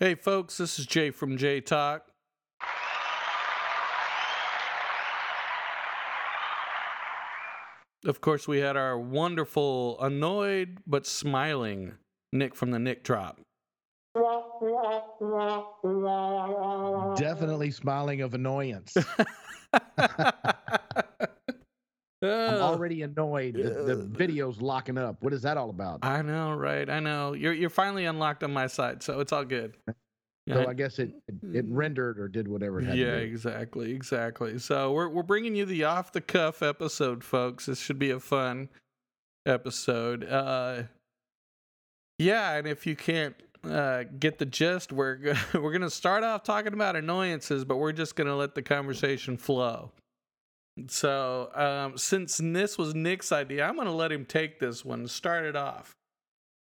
Hey, folks, this is Jay from J Talk. Of course, we had our wonderful, annoyed but smiling Nick from the Nick Drop. Definitely smiling of annoyance. I'm already annoyed. The, the video's locking up. What is that all about? I know, right? I know. You're you're finally unlocked on my side, so it's all good. So Yeah, I guess it, it it rendered or did whatever it had yeah, to exactly, exactly. So we're we're bringing you the off the cuff episode, folks. This should be a fun episode. Uh, yeah, and if you can't uh, get the gist, we're we're gonna start off talking about annoyances, but we're just gonna let the conversation flow. So um, since this was Nick's idea, I'm gonna let him take this one. Start it off.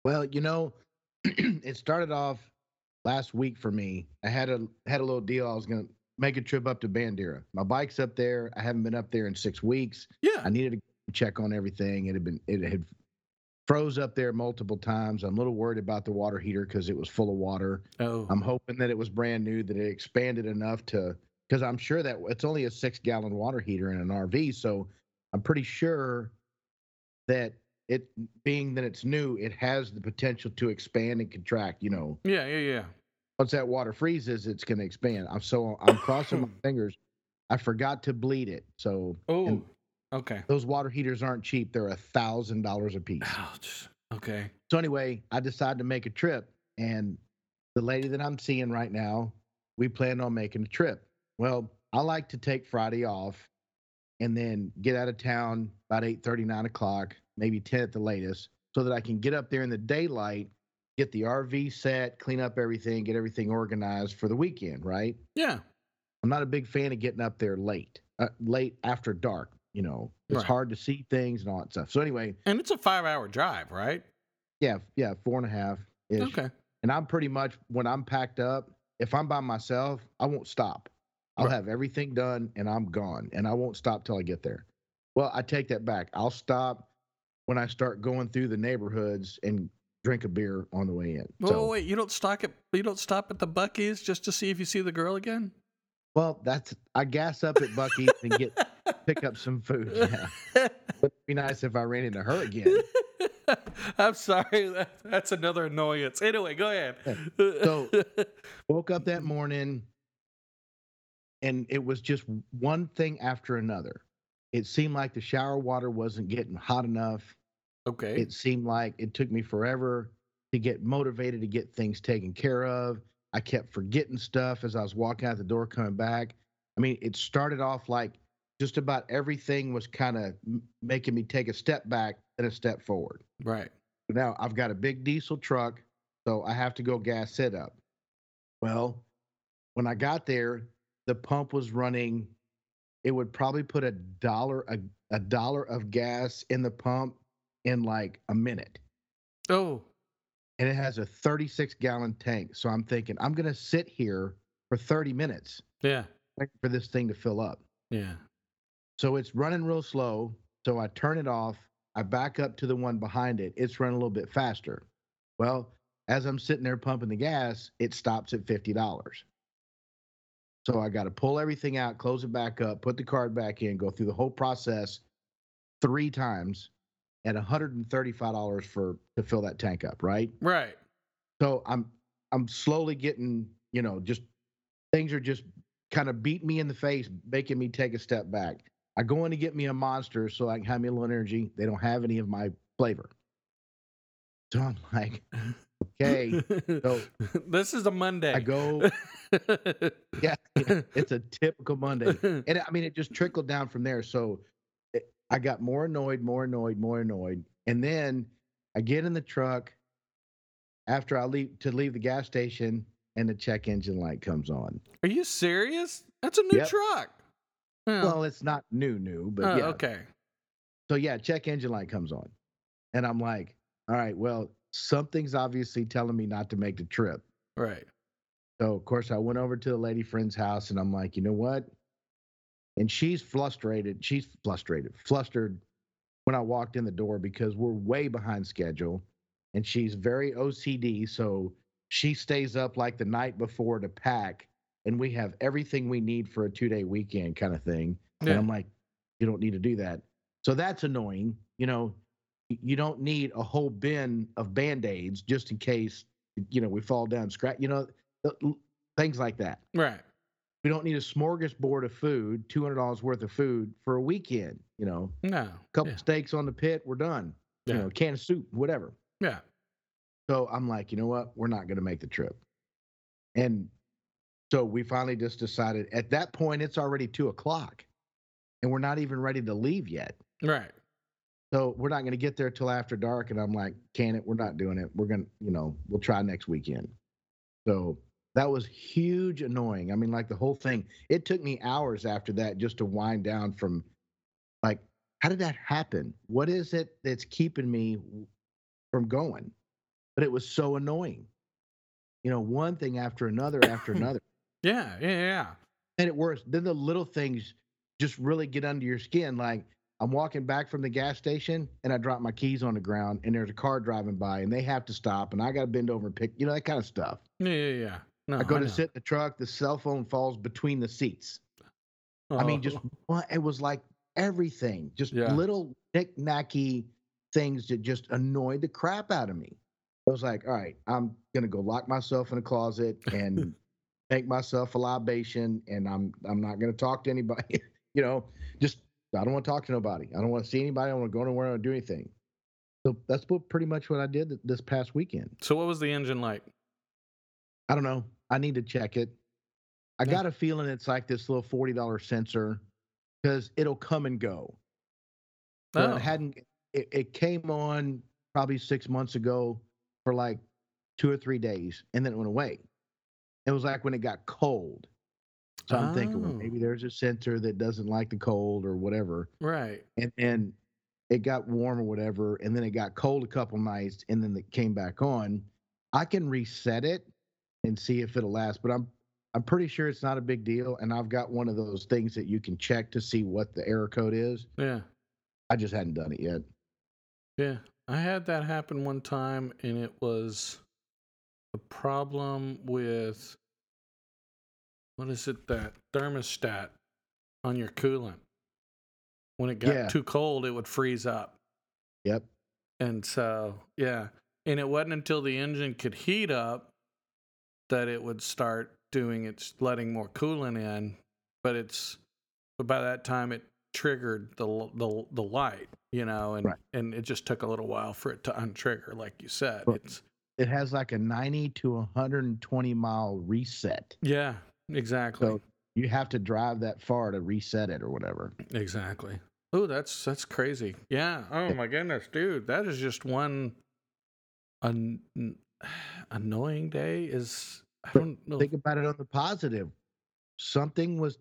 Well, you know, it started off last week for me. I had a had a little deal. I was gonna make a trip up to Bandera. My bike's up there. I haven't been up there in six weeks. Yeah. I needed to check on everything. It had been it had froze up there multiple times. I'm a little worried about the water heater because it was full of water. Oh. I'm hoping that it was brand new, that it expanded enough to, because I'm sure that it's only a six gallon water heater in an RV. So I'm pretty sure that it, being that it's new, it has the potential to expand and contract. You know, yeah, yeah, yeah. once that water freezes, it's going to expand. I'm so, I'm crossing my fingers. I forgot to bleed it. So Oh. Okay. those water heaters aren't cheap. They're a thousand dollars a piece. Ouch. Okay. So anyway, I decided to make a trip, and the lady that I'm seeing right now, we planned on making a trip. Well, I like to take Friday off, and then get out of town about 8 9 o'clock, maybe 10 at the latest, so that I can get up there in the daylight, get the RV set, clean up everything, get everything organized for the weekend. Right? Yeah. I'm not a big fan of getting up there late, uh, late after dark. You know, it's Right. hard to see things and all that stuff. So anyway, And it's a five hour drive, right? yeah, yeah, four and a half. Okay. And I'm pretty much when I'm packed up, if I'm by myself, I won't stop. I'll Right. have everything done and I'm gone and I won't stop till I get there. Well, I take that back. I'll stop when I start going through the neighborhoods and drink a beer on the way in. Oh so, wait, you don't stop at you don't stop at the Buc-ee's just to see if you see the girl again? well, that's I gas up at Buc-ee's and get pick up some food. Yeah. It'd be nice if I ran into her again. I'm sorry. That, that's another annoyance. Anyway, go ahead. So- Woke up that morning and it was just one thing after another. It seemed like the shower water wasn't getting hot enough. okay. It seemed like it took me forever to get motivated to get things taken care of. I kept forgetting stuff as I was walking out the door coming back. I mean, it started off like just about everything was kind of making me take a step back and a step forward. right. Now I've got a big diesel truck, so I have to go gas it up. Well, when I got there, the pump was running. It would probably put a dollar a, a dollar of gas in the pump in like a minute. Oh. And it has a 36 gallon tank. So I'm thinking I'm gonna sit here for 30 minutes Yeah. for this thing to fill up. Yeah. So it's running real slow. So I turn it off. I back up to the one behind it. It's running a little bit faster. Well, as I'm sitting there pumping the gas, it stops at $50. So I got to pull everything out, close it back up, put the card back in, go through the whole process three times at $135 for to fill that tank up, right? Right. So I'm I'm slowly getting, you know, just things are just kind of beating me in the face, making me take a step back. I go in to get me a monster so I can have me a little energy. They don't have any of my flavor. So I'm like, okay. So this is a Monday. I go, yeah, it's a typical Monday. And I mean, it just trickled down from there. So it, I got more annoyed, more annoyed, more annoyed. And then I get in the truck after I leave to leave the gas station and the check engine light comes on. Are you serious? That's a new Yep. truck. Well, it's not new, new, but Oh, yeah. okay. So yeah, check engine light comes on. And I'm like, all right, well, something's obviously telling me not to make the trip. Right. So of course I went over to the lady friend's house and I'm like, you know what? And she's frustrated. She's frustrated, flustered when I walked in the door because we're way behind schedule. And she's very OCD. So she stays up like the night before to pack, and we have everything we need for a two day weekend kind of thing. Yeah. And I'm like, you don't need to do that. So that's annoying. You know, you don't need a whole bin of band aids just in case, you know, we fall down, scratch, you know, things like that. Right. We don't need a smorgasbord of food, $200 worth of food for a weekend. You know, No. a couple Yeah. steaks on the pit, we're done. You know, a can of soup, whatever. Yeah. So I'm like, you know what? We're not going to make the trip. And so we finally just decided at that point, it's already two o'clock and we're not even ready to leave yet. Right. So we're not going to get there till after dark. And I'm like, can it? We're not doing it. We're going to, you know, we'll try next weekend. So that was huge annoying. I mean, like the whole thing, it took me hours after that just to wind down from like, how did that happen? What is it that's keeping me from going? But it was so annoying. You know, one thing after another after another. Yeah. Yeah. Yeah. And it worse. Then the little things just really get under your skin. Like I'm walking back from the gas station and I drop my keys on the ground and there's a car driving by and they have to stop and I got to bend over and pick, you know, that kind of stuff. Yeah. Yeah. yeah. No, I go to know. sit in the truck, the cell phone falls between the seats. I mean, just Oh, it was like everything, just Yeah. little knick-knacky things that just annoyed the crap out of me. I was like, all right, I'm gonna go lock myself in a closet and make myself a libation, and I'm I'm not gonna talk to anybody. you know, just I don't want to talk to nobody. I don't want to see anybody. I don't want to go anywhere. I don't do anything. So that's what, pretty much what I did th- this past weekend. So what was the engine like? I don't know. I need to check it. I got a feeling it's like this little forty dollar sensor because it'll come and go. So Oh. it hadn't. It, it came on probably six months ago for like two or three days, and then it went away. It was like when it got cold. So I'm thinking, well, Oh. maybe there's a sensor that doesn't like the cold or whatever, Right. and and it got warm or whatever, and then it got cold a couple nights, and then it came back on. I can reset it and see if it'll last, but I'm I'm pretty sure it's not a big deal, and I've got one of those things that you can check to see what the error code is. Yeah. I just hadn't done it yet. Yeah. I had that happen one time and it was a problem with what is it that thermostat on your coolant. When it got Yeah. too cold, it would freeze up. Yep. And so, yeah. And it wasn't until the engine could heat up that it would start doing its letting more coolant in. But it's, but by that time it triggered the the the light, you know, and Right. and it just took a little while for it to untrigger, like you said. Right. It's It has like a 90 to 120 mile reset. yeah, exactly, So you have to drive that far to reset it or whatever. exactly. Oh, that's that's crazy. Yeah. Oh my goodness, dude, that is just one an, annoying day. Is I don't know. Think about it on the positive. Something was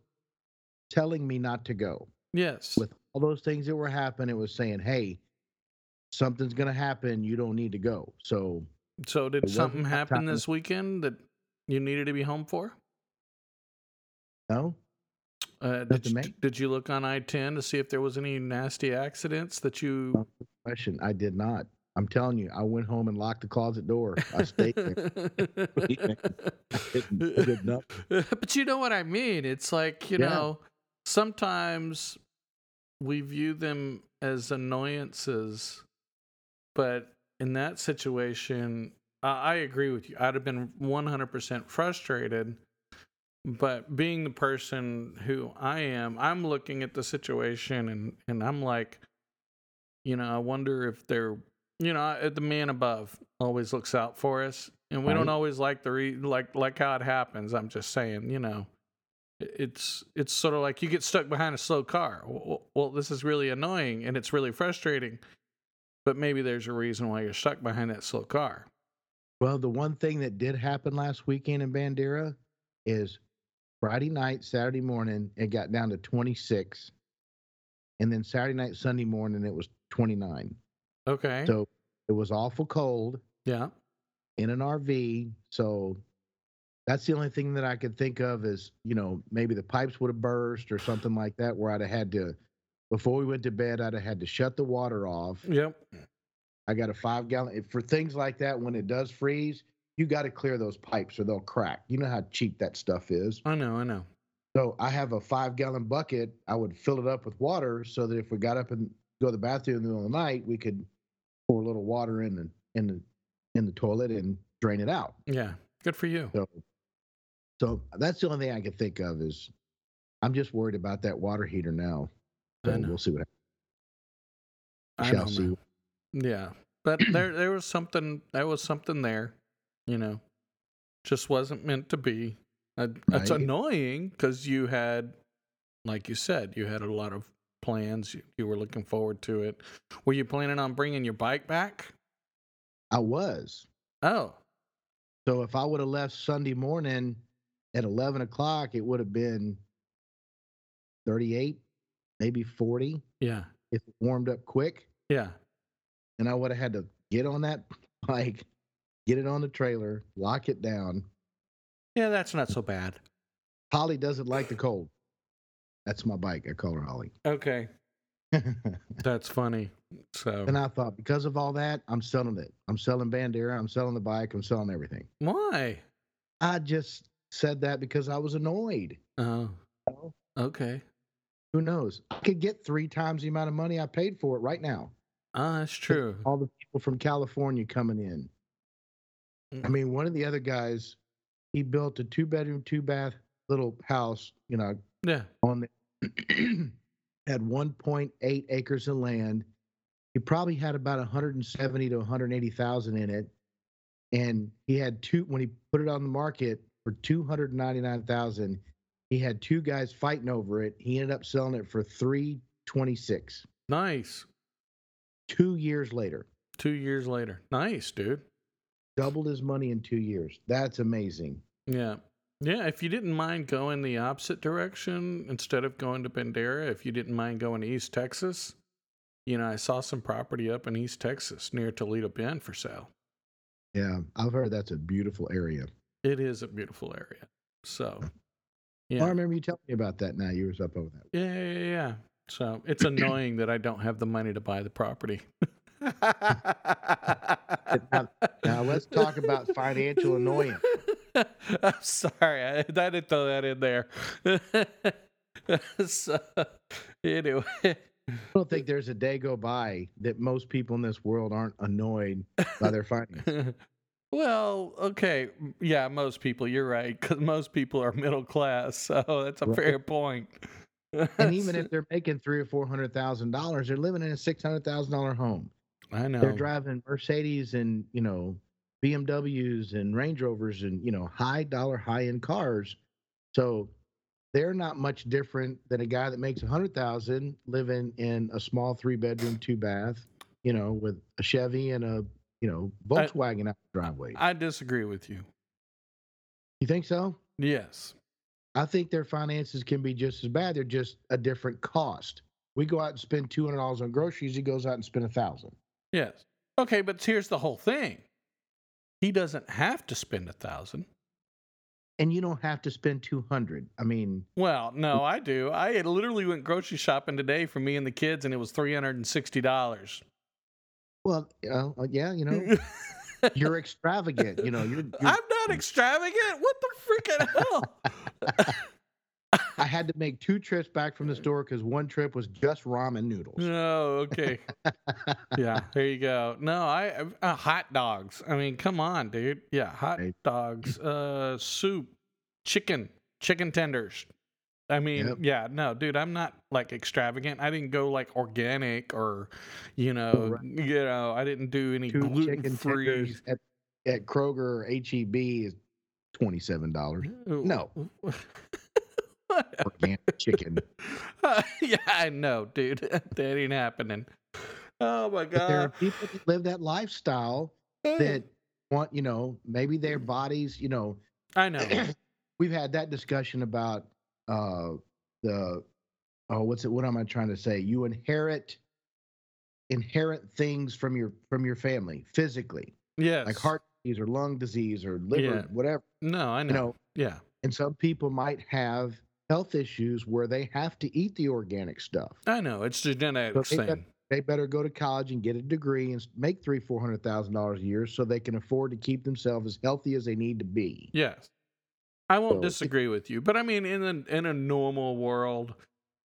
telling me not to go. yes. With all those things that were happening, it was saying, hey, something's going to happen. You don't need to go. So So did something happen this weekend that you needed to be home for? No, Uh, did, you, did you look on I ten to see if there was any nasty accidents that you? question. I did not. I'm telling you, I went home and locked the closet door. I stayed there. didn't put but you know what I mean. It's like you Yeah. know, sometimes we view them as annoyances, but in that situation, I, I agree with you. I'd have been 100% frustrated. But being the person who I am, I'm looking at the situation and, and I'm like, you know, I wonder if they're, you know, the man above always looks out for us, and we don't always like the re- like like how it happens. I'm just saying, you know, it's it's sort of like you get stuck behind a slow car. Well, well, this is really annoying and it's really frustrating, but maybe there's a reason why you're stuck behind that slow car. Well, the one thing that did happen last weekend in Bandera is Friday night, Saturday morning, it got down to 26. And then Saturday night, Sunday morning, it was 29. Okay. So it was awful cold yeah. in an RV. So that's the only thing that I could think of is, you know, maybe the pipes would have burst or something like that, where I'd have had to, before we went to bed, I'd have had to shut the water off. Yep. I got a five gallon for things like that. When it does freeze, you got to clear those pipes or they'll crack. You know how cheap that stuff is. I know, I know. So I have a five gallon bucket. I would fill it up with water so that if we got up and go to the bathroom in the middle of the night, we could pour a little water in the in the in the toilet and drain it out. Yeah, good for you. So, so that's the only thing I can think of is I'm just worried about that water heater now. So we'll see what happens. I know, see. Yeah, but there there was something there was something there, you know, just wasn't meant to be. Uh, that's Right. annoying because you had, like you said, you had a lot of plans. You, you were looking forward to it. Were you planning on bringing your bike back? I was. Oh, So if I would have left Sunday morning at 11 o'clock, it would have been 38, maybe 40 yeah, if it warmed up quick. yeah, And I would have had to get on that bike, get it on the trailer, lock it down. yeah. That's not so bad. Holly doesn't like the cold. That's my bike. I call her Holly. Okay, that's funny. So and I thought, because of all that, I'm selling it. I'm selling Bandera. I'm selling the bike. I'm selling everything. why? I just said that because I was annoyed. Oh, okay. Who knows? I could get three times the amount of money I paid for it right now. Ah, that's true. All the people from California coming in. I Mm. mean, one of the other guys, he built a two bedroom, two bath little house, you know, Yeah. on the had 1.8 acres of land. He probably had about 170 to 180,000 in it. And he had two when he put it on the market for 299,000. He had two guys fighting over it. He ended up selling it for 326. Nice. 2 years later. Two years later. Nice, dude. Doubled his money in 2 years. That's amazing. Yeah. Yeah, if you didn't mind going the opposite direction instead of going to Bandera, if you didn't mind going to East Texas, you know, I saw some property up in East Texas near Toledo Bend for sale. Yeah, I've heard that's a beautiful area. It is a beautiful area. So, Oh, I remember you telling me about that now. You was up over that. Yeah, yeah, yeah, yeah. So it's annoying that I don't have the money to buy the property. Now, let's talk about financial annoyance. I'm sorry, I, I didn't throw that in there. so, anyway, I don't think there's a day go by that most people in this world aren't annoyed by their finances. well, okay, yeah, most people. You're right, because most people are middle class, so that's a Right. fair point. and even if they're making three or four hundred thousand dollars, they're living in a six hundred thousand dollar home. I know, They're driving Mercedes and you know BMWs and Range Rovers and you know high dollar, high end cars. So they're not much different than a guy that makes a hundred thousand living in a small three bedroom, two bath, you know, with a Chevy and a you know Volkswagen out the driveway. I disagree with you. you think so? Yes, I think their finances can be just as bad. They're just a different cost. We go out and spend two hundred dollars on groceries. He goes out and spend a thousand. Yes. Okay, but here's the whole thing. He doesn't have to spend a thousand. And you don't have to spend two hundred. I mean, Well, no, I do. I literally went grocery shopping today for me and the kids, and it was three hundred and sixty dollars. well, uh, yeah, you know, you're extravagant. You know, you're. you're I'm not extravagant. What the freaking hell? I had to make two trips back from the store because one trip was just ramen noodles. No, okay. yeah, there you go. No, I uh, hot dogs. I mean, come on, dude. Yeah, hot dogs, uh, soup, chicken, chicken tenders. I mean, Yep. yeah, no, dude, I'm not like extravagant. I didn't go like organic or, you know, Oh, right. you know, I didn't do any gluten chicken free. at, at Kroger or HEB is twenty seven dollars. No. Organic chicken. yeah, I know, dude. that ain't happening. Oh my But there are people that live that lifestyle that want, you know, maybe their bodies, you know, I know. we've had that discussion about uh the oh what's it what am I trying to say? You inherit inherit things from your from your family physically, Yes. like heart disease or lung disease or liver, Yeah. whatever. No, I know. You know, yeah. and some people might have health issues where they have to eat the organic stuff. I know. It's genetics got- thing. they better go to college and get a degree and make three, four hundred thousand dollars a year so they can afford to keep themselves as healthy as they need to be. Yes. I won't So- disagree with you, but I mean, in a in a normal world,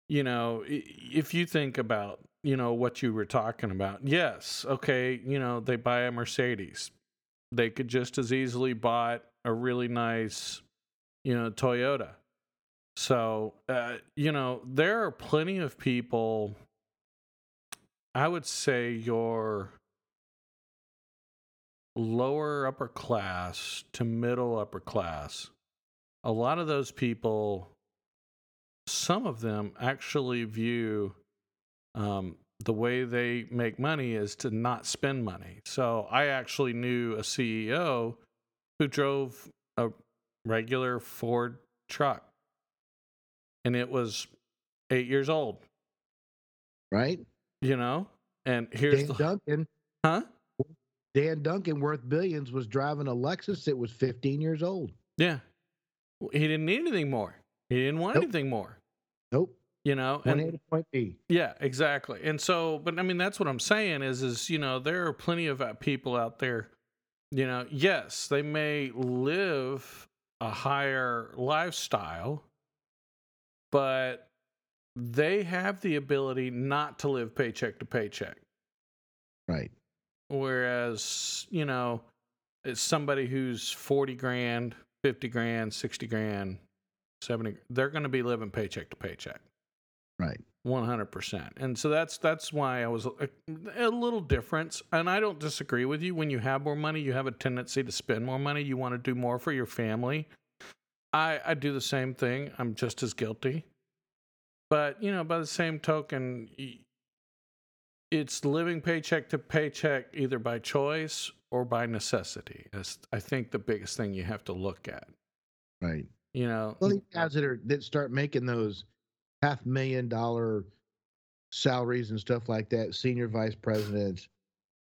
you know, if you think about, you know, what you were talking about, yes, okay, you know, they buy a Mercedes, they could just as easily bought a really nice, you know, Toyota. So, uh, you know, there are plenty of people. I would say your lower upper class to middle upper class, a lot of those people, some of them actually view um, the way they make money is to not spend money. So I actually knew a CEO who drove a regular Ford truck, and it was eight years old. Right? You know, and here's Dan the Duncan, huh? Dan Duncan, worth billions, was driving a Lexus that was 15 years old. Yeah, he didn't need anything more. He didn't want Nope. anything more. Nope. You know, Point and A to point B. Yeah, exactly. And so, but I mean, that's what I'm saying is, is you know, there are plenty of uh, people out there. You know, yes, they may live a higher lifestyle, but they have the ability not to live paycheck to paycheck. Right. Whereas, you know, it's somebody who's 40 grand, 50 grand, 60 grand, 70, they're going to be living paycheck to paycheck. Right. One hundred percent, and so that's that's why I was a, a little difference. And I don't disagree with you. When you have more money, you have a tendency to spend more money. You want to do more for your family. I I do the same thing. I'm just as guilty. But you know, by the same token, it's living paycheck to paycheck either by choice or by necessity. That's I think the biggest thing you have to look at. Right. You know, Well, these uh guys that are that start making those half million dollar salaries and stuff like that, senior vice presidents,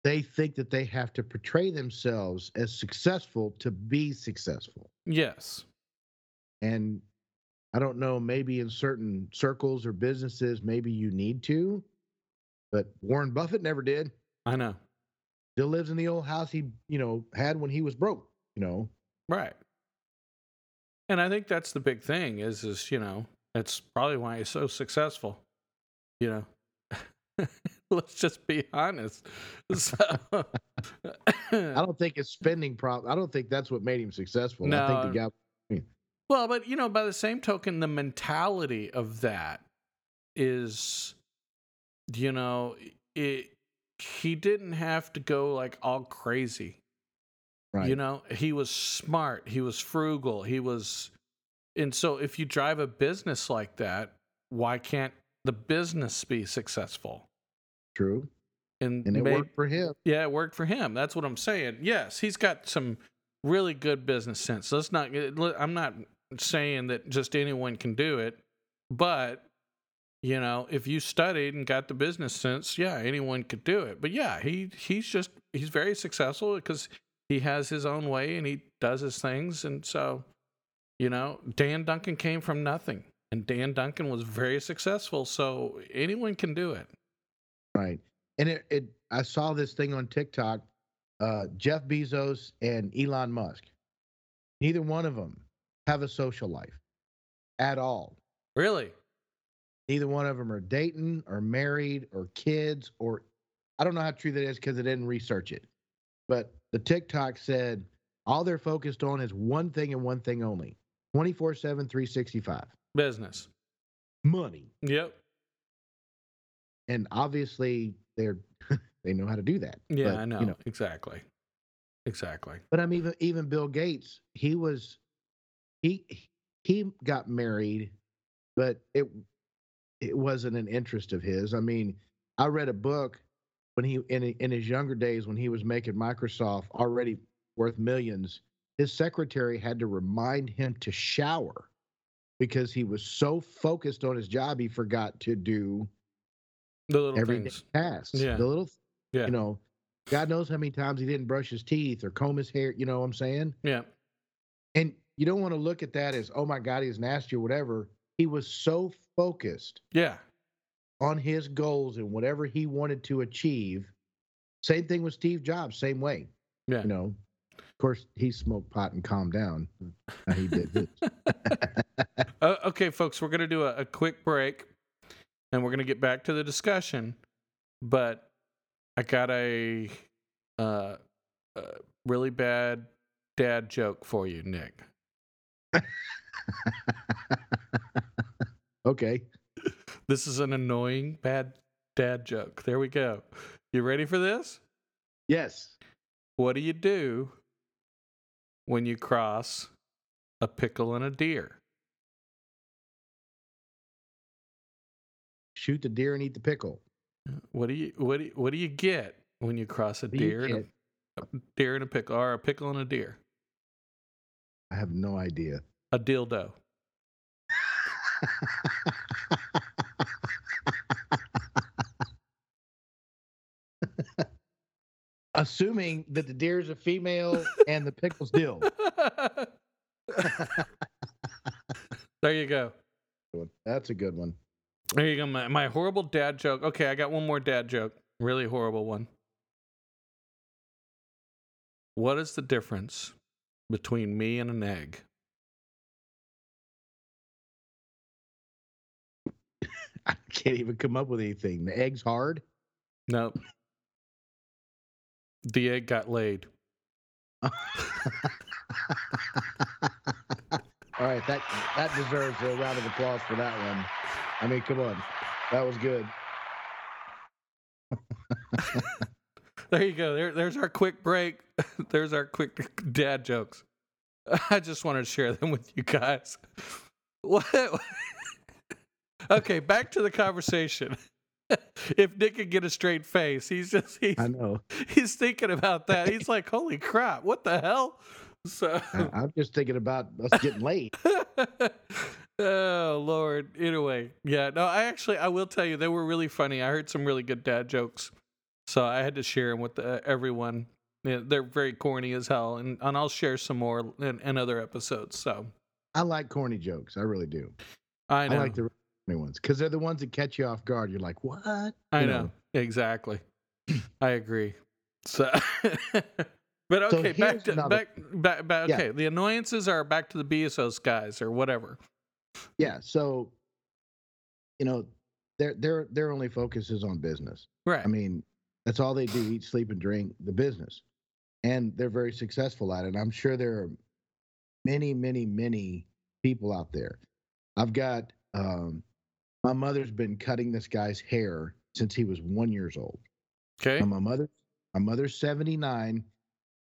they think that they have to portray themselves as successful to be successful. yes, And I don't know, maybe in certain circles or businesses, maybe you need to, but Warren Buffett never did. I know. Still lives in the old house he, you know, had when he was broke, you know. Right. And I think that's the big thing is is, you know, that's probably why he's so successful. You know. Let's just be honest. So I don't think it's spending problem. I don't think that's what made him successful. I No. think the guy Well, but you know, by the same token, the mentality of that is, you know, it. He didn't have to go like all crazy. right. You know, he was smart. He was frugal. He was, and so if you drive a business like that, why can't the business be successful? True. And, And it worked for him. yeah, it worked for him. That's what I'm saying. Yes, he's got some really good business sense. Let's not. I'm not saying that just anyone can do it, but you know, if you studied and got the business sense, yeah, anyone could do it. But yeah, he he's just he's very successful because he has his own way and he does his things, and so you know, Dan Duncan came from nothing, and Dan Duncan was very successful. So anyone can do it. Right. And it, it I saw this thing on TikTok. Uh, Jeff Bezos and Elon Musk. Neither one of them have a social life at all. Really? Neither one of them are dating or married or kids or I don't know how true that is because I didn't research it. But the TikTok said all they're focused on is one thing and one thing only 24 7, 365 Business. money. Yep. And obviously they're they know how to do that. Yeah, But, I know. You know Exactly. Exactly. But I mean, even even Bill Gates, he was he he got married, but it it wasn't an interest of his. I mean, I read a book when he in in his younger days when he was making Microsoft already worth millions. His secretary had to remind him to shower because he was so focused on his job he forgot to do The little everyday things. tasks. Yeah. The little, Yeah. you know, God knows how many times he didn't brush his teeth or comb his hair. You know what I'm saying? Yeah. And you don't want to look at that as, oh my God, he's nasty or whatever. He was so focused Yeah. on his goals and whatever he wanted to achieve. Same thing with Steve Jobs, same way. Yeah. You know, of course, he smoked pot and calmed down. He did his. Uh, okay, folks, we're going to do a, a quick break and we're going to get back to the discussion. But I got a, uh, a really bad dad joke for you, Nick. okay. This is an annoying bad dad joke. There we go. You ready for this? Yes. What do you do when you cross a pickle and a deer? Shoot the deer and eat the pickle. What do you what do you, what do you get when you cross a deer and a, a deer and a pickle or a pickle and a deer? I have no idea. A dildo. Assuming that the deer is a female and the pickle's dill. there you go. That's a good one. There you go. My, my horrible dad joke. Okay, I got one more dad joke. Really horrible one. What is the difference between me and an egg? I can't even come up with anything. The egg's hard. Nope. The egg got laid. All right, that that deserves a round of applause for that one. I mean, come on, that was good. There you go. There, there's our quick break. There's our quick dad jokes. I just wanted to share them with you guys. What? okay, back to the conversation. if Nick could get a straight face, he's just he's, I know. he's thinking about that. He's like, "Holy crap! What the hell?" So, I'm just thinking about us getting late. oh Lord. Anyway, yeah. No, I actually I will tell you they were really funny. I heard some really good dad jokes, so I had to share them with uh, everyone. Yeah, they're very corny as hell, and, and I'll share some more in, in other episodes. So I like corny jokes. I really do. I I, like the corny ones because they're the ones that catch you off guard. You're like, what? I You know, exactly. I agree. So, but So okay, back to another- back, back, back. Yeah. Okay, the annoyances are back to the BSOs guys or whatever. Yeah. So, you know, their their their only focus is on business. Right. I mean, that's all they do: eat, sleep, and drink the business, and they're very successful at it. I'm sure there are many, many, many people out there. I've got um, my mother's been cutting this guy's hair since he was one years old. okay. And my mother, my mother's 79,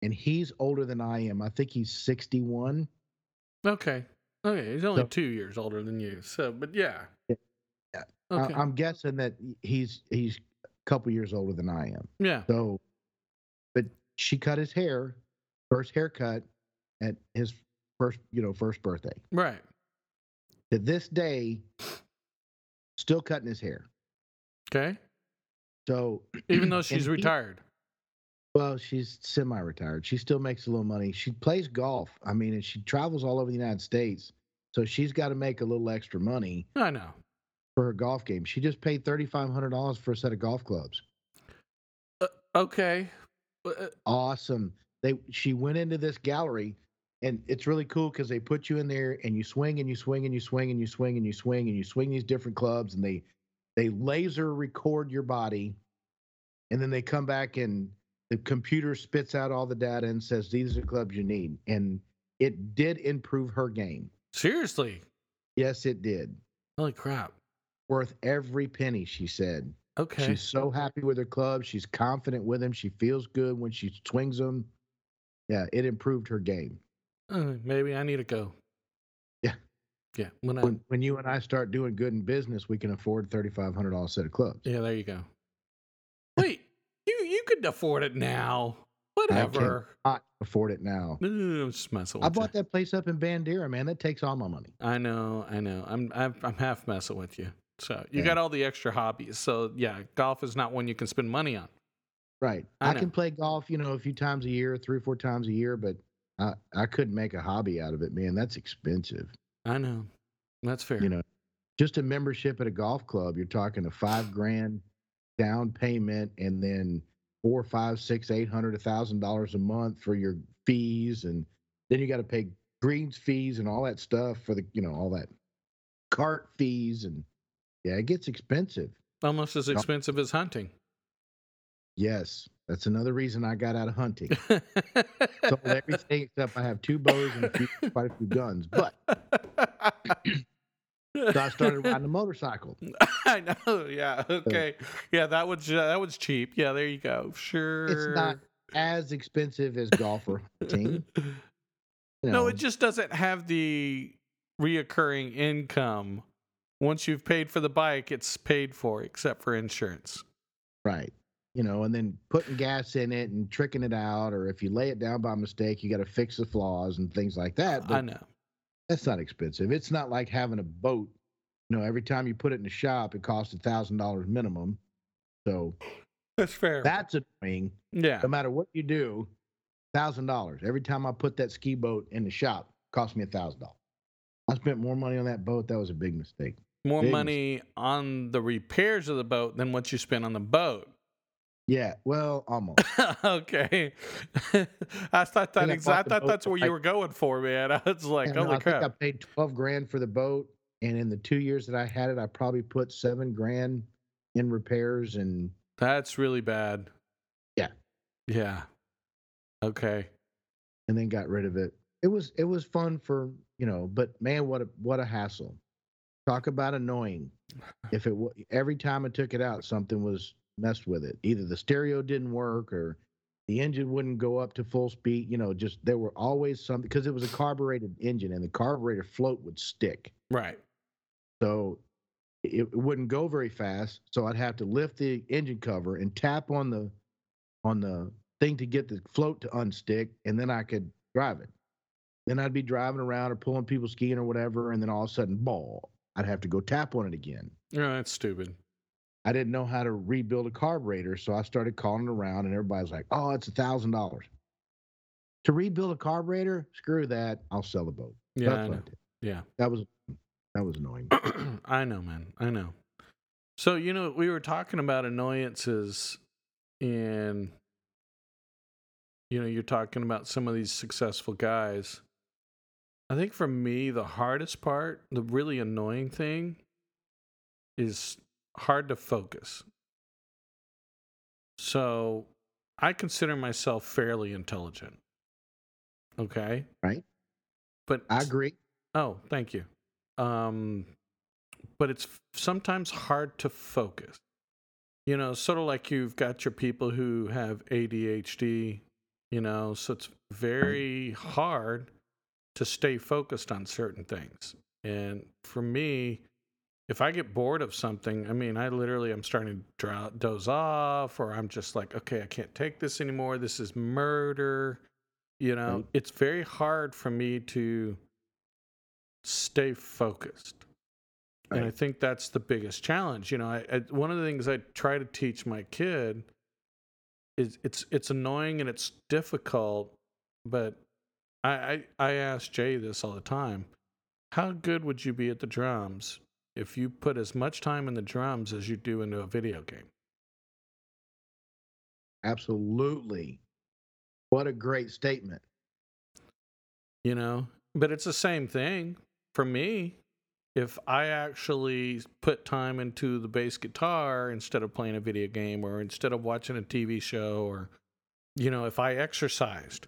and he's older than I am. I think he's 61. Okay. Okay. He's only So- two years older than you. So, but yeah. Yeah. Okay. I, I'm guessing that he's he's couple years older than I am. yeah. So, but she cut his hair, first haircut at his first, you know, first birthday. Right. To this day, still cutting his hair. Okay. So, Even though she's he- retired. well, she's semi-retired. She still makes a little money. She plays golf. I mean, and she travels all over the United States. So she's got to make a little extra money I know. For her golf game. She just paid thirty-five hundred dollars for a set of golf clubs. Uh, okay. Uh, awesome. They she went into this gallery and it's really cool because they put you in there and you swing and you swing and you swing and you swing and you swing and you swing these different clubs and they they laser record your body and then they come back and the computer spits out all the data and says these are the clubs you need and it did improve her game seriously. yes it did Holy crap. Worth every penny she said Okay. she's so happy with her clubs she's confident with them she feels good when she swings them yeah it improved her game Uh, maybe I need to go. Yeah. Yeah. When I, when, when you and I start doing good in business, we can afford thirty five hundred dollars set of clubs. yeah, there you go. Wait, you you could afford it now. Whatever. Not afford it now. No, no, no, I'm just messing I you. bought that place up in Bandera, man. That takes all my money. I know, I know. I'm I'm, I'm half messing with you. So you Yeah. got all the extra hobbies. So yeah, golf is not one you can spend money on. Right. I I, can play golf, you know, a few times a year, three or four times a year, but I I couldn't make a hobby out of it, man. That's expensive. I know. That's fair. You know, just a membership at a golf club, you're talking a five grand down payment and then four, five, six, eight hundred, a thousand dollars a month for your fees, and then you got to pay greens fees and all that stuff for the, you know, all that cart fees, and yeah, it gets expensive. Almost as expensive as hunting. Yes, that's another reason I got out of hunting. Sold everything except I have two bows and a few, quite a few guns, but. So I started riding a motorcycle. I know. Yeah. Okay. Yeah, that was uh, that was cheap. Yeah, there you go. Sure. It's not as expensive as golf or hunting. You No, it just doesn't have the reoccurring income. Once you've paid for the bike, it's paid for except for insurance. right. You know, and then putting gas in it and tricking it out, or if you lay it down by mistake, you got to fix the flaws and things like that. I know. that's not expensive. It's not like having a boat. You know, every time you put it in the shop, it costs a thousand dollars minimum. So That's fair. that's annoying. yeah. No matter what you do, thousand dollars. Every time I put that ski boat in the shop, cost me a thousand dollars. I spent more money on that boat. That was a big mistake. More big money on the repairs of the boat than what you spent on the boat. Yeah, well, almost. okay. I thought that I I thought that's where you were going for, man. I was like, holy I think I paid twelve grand for the boat, and in the two years that I had it, I probably put seven grand in repairs and That's really bad. Yeah. Yeah. Okay. and then got rid of it. It was it was fun for you know, but man, what a what a hassle. Talk about annoying. If it wa- every time I took it out, something was messed with it. Either the stereo didn't work or the engine wouldn't go up to full speed. You know, just there were always something because it was a carbureted engine and the carburetor float would stick. Right. So it, it wouldn't go very fast. So I'd have to lift the engine cover and tap on the on the thing to get the float to unstick, and then I could drive it. Then I'd be driving around or pulling people skiing or whatever, and then all of a sudden, ball, I'd have to go tap on it again. Oh, that's stupid. I didn't know how to rebuild a carburetor, so I started calling around, and everybody's like, "Oh, it's a thousand dollars to rebuild a carburetor. Screw that! I'll sell the boat." Yeah. Yeah. That was that was annoying. I know, man. I know. So, you know, we were talking about annoyances and you know, you're talking about some of these successful guys. I think for me, the hardest part, the really annoying thing is hard to focus. So, I consider myself fairly intelligent. Okay? Right. But I agree. Oh, thank you. Um, but it's sometimes hard to focus. You know, sort of like you've got your people who have ADHD, you know, so it's very hard to stay focused on certain things. And for me, if I get bored of something, I mean, I literally I'm starting to doze off, or I'm just like, okay, I can't take this anymore. This is murder. You know, Right. it's very hard for me to stay focused. And I think that's the biggest challenge. You know, I, I, one of the things I try to teach my kid is it's it's annoying and it's difficult, but I, I I ask Jay this all the time. How good would you be at the drums if you put as much time in the drums as you do into a video game? Absolutely. What a great statement. You know, but it's the same thing for me. If I actually put time into the bass guitar instead of playing a video game or instead of watching a TV show or, you know, if I exercised,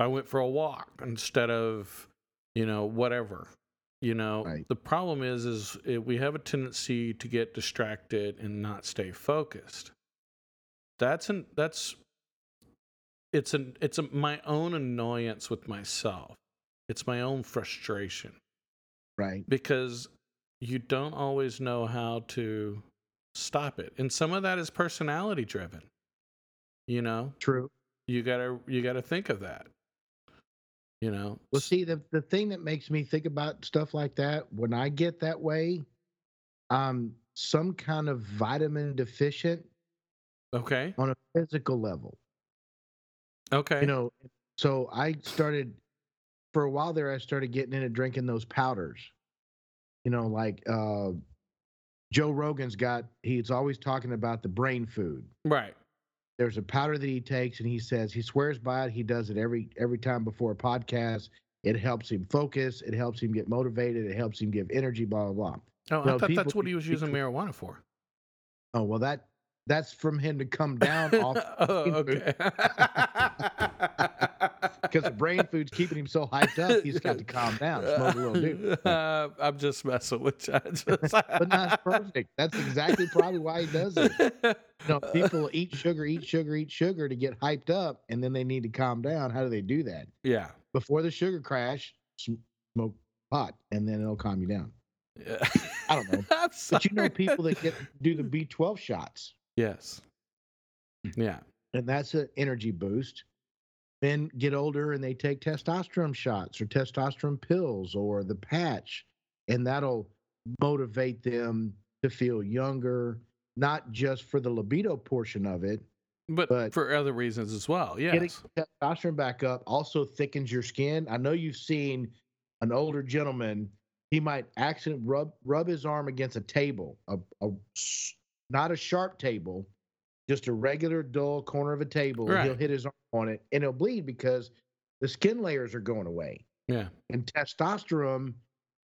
I went for a walk instead of, you know, whatever. You know, Right. the problem is, is it, we have a tendency to get distracted and not stay focused. That's an that's it's an it's a, my own annoyance with myself. It's my own frustration Right. because you don't always know how to stop it. And some of that is personality driven. You know, True. you got to you got to think of that. You know. Well, see, the, the thing that makes me think about stuff like that, when I get that way, I'm some kind of vitamin deficient Okay. on a physical level. Okay. You know, so I started for a while there. I started getting into drinking those powders. You know, like uh, Joe Rogan's got he's always talking about the brain food. Right. There's a powder that he takes and he says he swears by it. He does it every every time before a podcast. It helps him focus, it helps him get motivated, it helps him give energy, blah blah blah. Oh, I thought people that's what he was using cl- marijuana for. Oh well that that's from him to come down off oh, okay. because the brain food's keeping him so hyped up. He's got to calm down, smoke a little dude. Uh, I'm just messing with you. Just- But that's perfect. That's exactly probably why he does it. You know, people eat sugar, eat sugar, eat sugar to get hyped up, and then they need to calm down. How do they do that? yeah. Before the sugar crash, smoke pot, and then it'll calm you down. Yeah. I don't know. But you know people that get do the B12 shots, Yes. Yeah. and that's an energy boost. Men get older and they take testosterone shots or testosterone pills or the patch, and that'll motivate them to feel younger, not just for the libido portion of it. But, But- for other reasons as well. Getting testosterone back up also thickens your skin. I know you've seen an older gentleman. He might accident rub rub his arm against a table, a, a not a sharp table, just a regular dull corner of a table. and He'll hit his arm on it and it'll bleed because the skin layers are going away. Yeah. And testosterone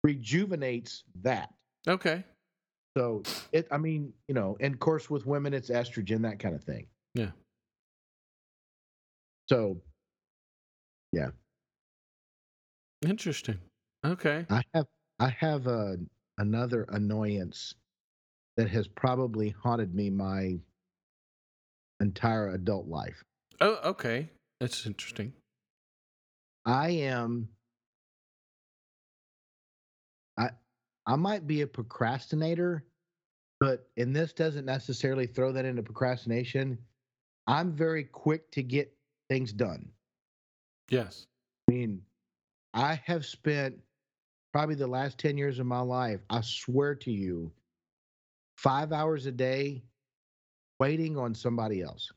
rejuvenates that. Okay. So it, I mean, you know, and of course with women it's estrogen, that kind of thing. Yeah. So yeah. Interesting. Okay. I have I have a another annoyance that has probably haunted me my entire adult life. Oh, okay. That's interesting. I am I I might be a procrastinator, but and this doesn't necessarily throw that into procrastination. I'm very quick to get things done. Yes. I mean, I have spent probably the last 10 years of my life, I swear to you, five hours a day waiting on somebody else.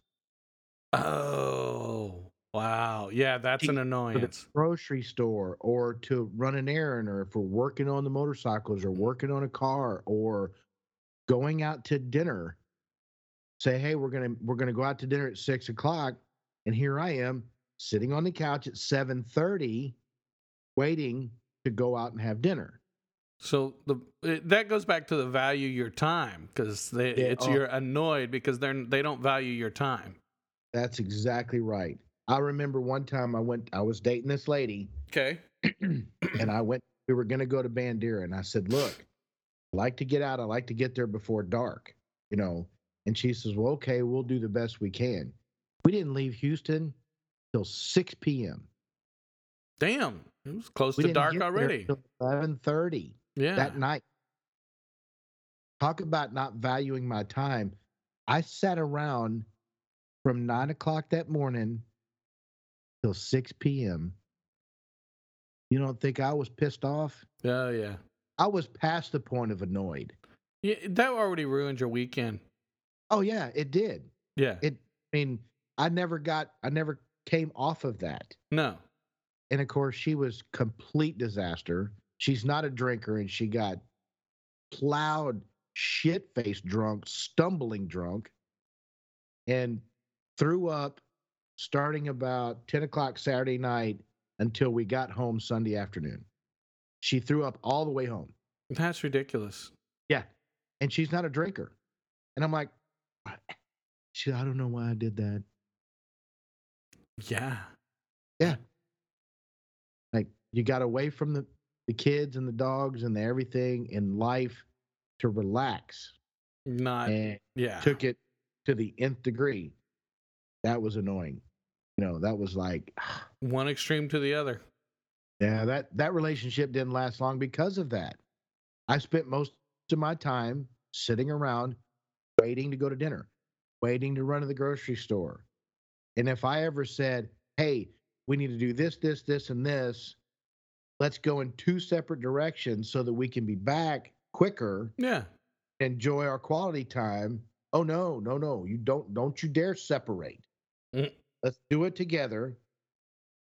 Oh, wow. Yeah, that's an annoyance. grocery store or to run an errand or if we're working on the motorcycles or mm. working on a car or going out to dinner. Say, hey, we're gonna we're gonna go out to dinner at six o'clock, and here I am sitting on the couch at seven thirty, waiting to go out and have dinner. So the it, that goes back to the value your time because they Yeah, it's oh. you're annoyed because they're they don't value your time. That's exactly right. I remember one time I went, I was dating this lady, Okay. and I went, we were going to go to Bandera, and I said, Look, I like to get out. I like to get there before dark, you know. And she says, Well, okay, we'll do the best we can. We didn't leave Houston till 6 p.m. Damn, it was close We to dark already. till 11:30 Yeah. that night. Talk about not valuing my time. I sat around from nine o'clock that morning till 6 p.m. You don't think I was pissed off? Oh yeah. I was past the point of annoyed. Yeah, that already ruined your weekend. Oh yeah, it did. Yeah. It I mean, I never got I never came off of that. no. And of course, she was complete disaster. She's not a drinker and she got plowed shit-faced drunk, stumbling drunk, and threw up starting about 10 o'clock Saturday night until we got home Sunday afternoon. She threw up all the way home. That's ridiculous. Yeah. And she's not a drinker. And I'm like, she, I don't know why I did that. Yeah. Yeah. Like you got away from the, the kids and the dogs and the everything in life to relax Not. and yeah. took it to the nth degree. That was annoying. You know, that was like, One extreme to the other. yeah, that, that relationship didn't last long because of that. I spent most of my time sitting around waiting to go to dinner, waiting to run to the grocery store. And if I ever said, hey, we need to do this, this, this, and this, let's go in two separate directions so that we can be back quicker, Yeah. enjoy our quality time. Oh no, no, no. You don't don't you dare separate. Mm. Let's do it together.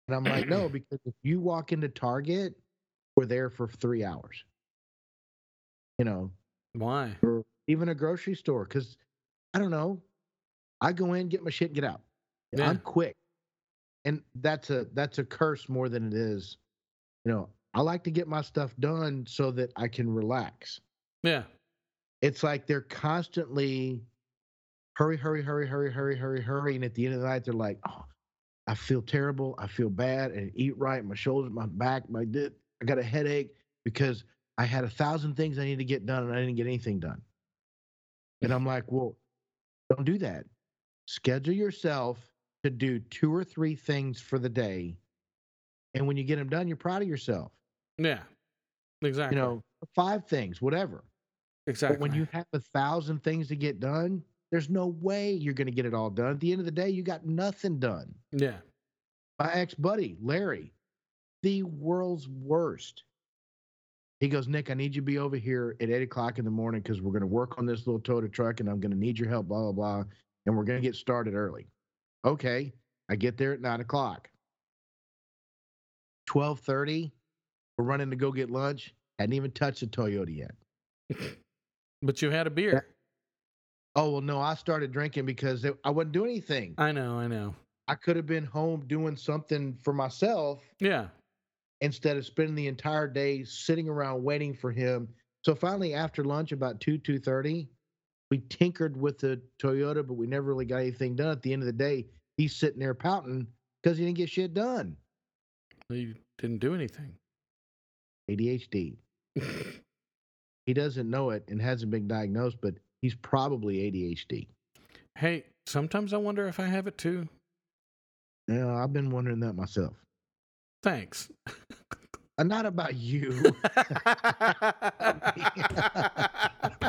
And I'm like, no, because if you walk into Target, we're there for three hours. You know, Why? we're even a grocery store, because I don't know. I go in, get my shit, and get out. Yeah. I'm quick, and that's a that's a curse more than it is. You know, I like to get my stuff done so that I can relax. Yeah. It's like they're constantly hurry, hurry, hurry, hurry, hurry, hurry, hurry, and at the end of the night, they're like, "Oh, I feel terrible. I feel bad. and eat right. My shoulders, my back, my di- I got a headache because I had a thousand things I need to get done and I didn't get anything done. And I'm like, well, don't do that. Schedule yourself to do two or three things for the day. And when you get them done, you're proud of yourself. Yeah. Exactly. You know, five things, whatever. exactly. But when you have a thousand things to get done, there's no way you're going to get it all done. At the end of the day, you got nothing done. yeah. My ex buddy, Larry, the world's worst. He goes, Nick, I need you to be over here at eight o'clock in the morning because we're going to work on this little Toyota truck and I'm going to need your help, blah, blah, blah. And we're going to get started early. Okay. I get there at nine o'clock. 1230, we're running to go get lunch. Hadn't even touched the Toyota yet. But you had a beer. Oh, well, no, I started drinking because I wasn't doing anything. I know. I know. I could have been home doing something for myself Yeah. instead of spending the entire day sitting around waiting for him. So finally, after lunch, about two two thirty, we tinkered with the Toyota, but we never really got anything done. At the end of the day, he's sitting there pouting because he didn't get shit done. You didn't do anything. ADHD. He doesn't know it and hasn't been diagnosed, but he's probably ADHD. hey, sometimes I wonder if I have it too. Yeah, I've been wondering that myself. Thanks. Uh, not about you.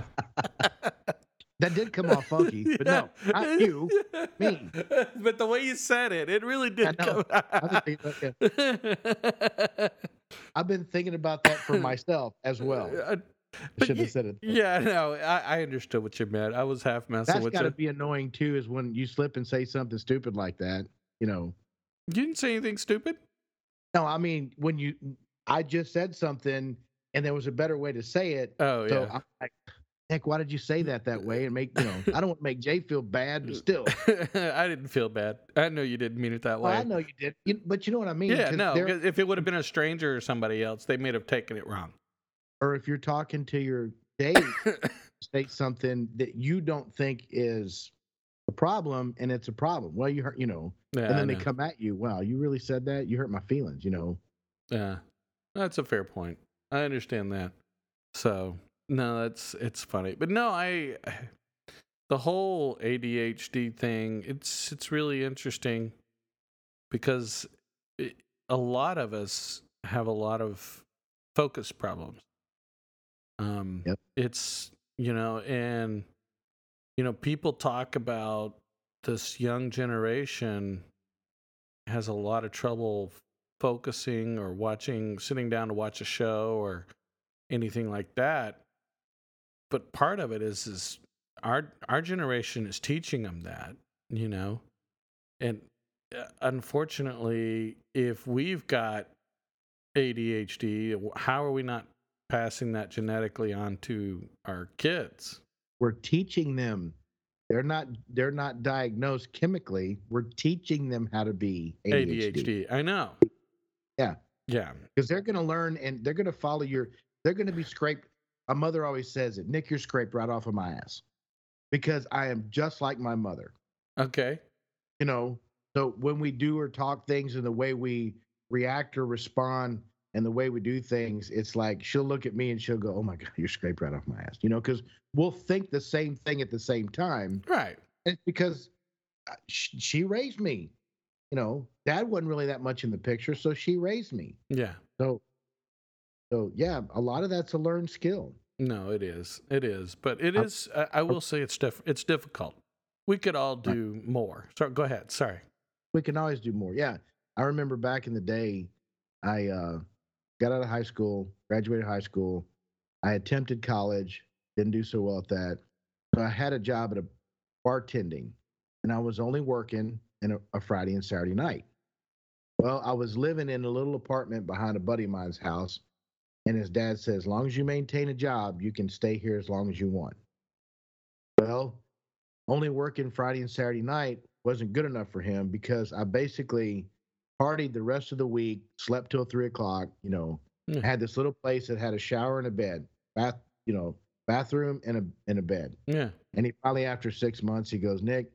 that did come off funky, but no, not you. me. But the way you said it, it really did come I've been, thinking, I've been thinking about that for myself as well. Uh, I but should have said it. Yeah, no, I, I understood what you meant. I was half messing That's with got to be annoying too. Is when you slip and say something stupid like that. You know. You didn't say anything stupid. No, I mean when you. I just said something, and there was a better way to say it. Oh So yeah. Nick, why did you say that that way? And make you know, I don't want to make Jay feel bad, but still. I didn't feel bad. I know you didn't mean it that Well, way. I know you did, you, but you know what I mean. Yeah, no. If it would have been a stranger or somebody else, they may have taken it wrong. or if you're talking to your date, say something that you don't think is a problem, and it's a problem. Well, you hurt, you know, yeah, and I then they know. come at you. Wow, you really said that? You hurt my feelings. You know. Yeah, that's a fair point. I understand that. So no, that's it's funny, but no, I the whole ADHD thing. It's it's really interesting because it, a lot of us have a lot of focus problems. Um, Yep. it's you know, and you know, people talk about this young generation has a lot of trouble focusing or watching sitting down to watch a show or anything like that but part of it is is our our generation is teaching them that you know and uh, unfortunately if we've got ADHD how are we not passing that genetically on to our kids We're teaching them. They're not. They're not diagnosed chemically. We're teaching them how to be ADHD. ADHD I know Yeah. yeah because they're going to learn and they're going to follow your they're going to be scraped my mother always says it nick you're scraped right off of my ass because i am just like my mother. Okay. You know so when we do or talk things and the way we react or respond and the way we do things it's like she'll look at me and she'll go oh my god you're scraped right off my ass you know because we'll think the same thing at the same time. Right. And it's because uh, she raised me you know dad wasn't really that much in the picture so she raised me. Yeah. So, so yeah, a lot of that's a learned skill. No, it is. It is. But it Uh. I, I will say it's diff- It's difficult. We could all do more. So go ahead. Sorry. We can always do more. Yeah, I remember back in the day, I uh, got out of high school, graduated high school. I attempted college, didn't do so well at that. So I had a job at a bartending, and I was only working in a, a Friday and Saturday night. Well, I was living in a little apartment behind a buddy of mine's house, and his dad said, "As long as you maintain a job, you can stay here as long as you want." Well, only working Friday and Saturday night wasn't good enough for him because I basically partied the rest of the week, slept till three o'clock. You know, Yeah. had this little place that had a shower and a bed, bath, you know, bathroom and a and a bed. Yeah. And he finally, after six months, he goes, Nick,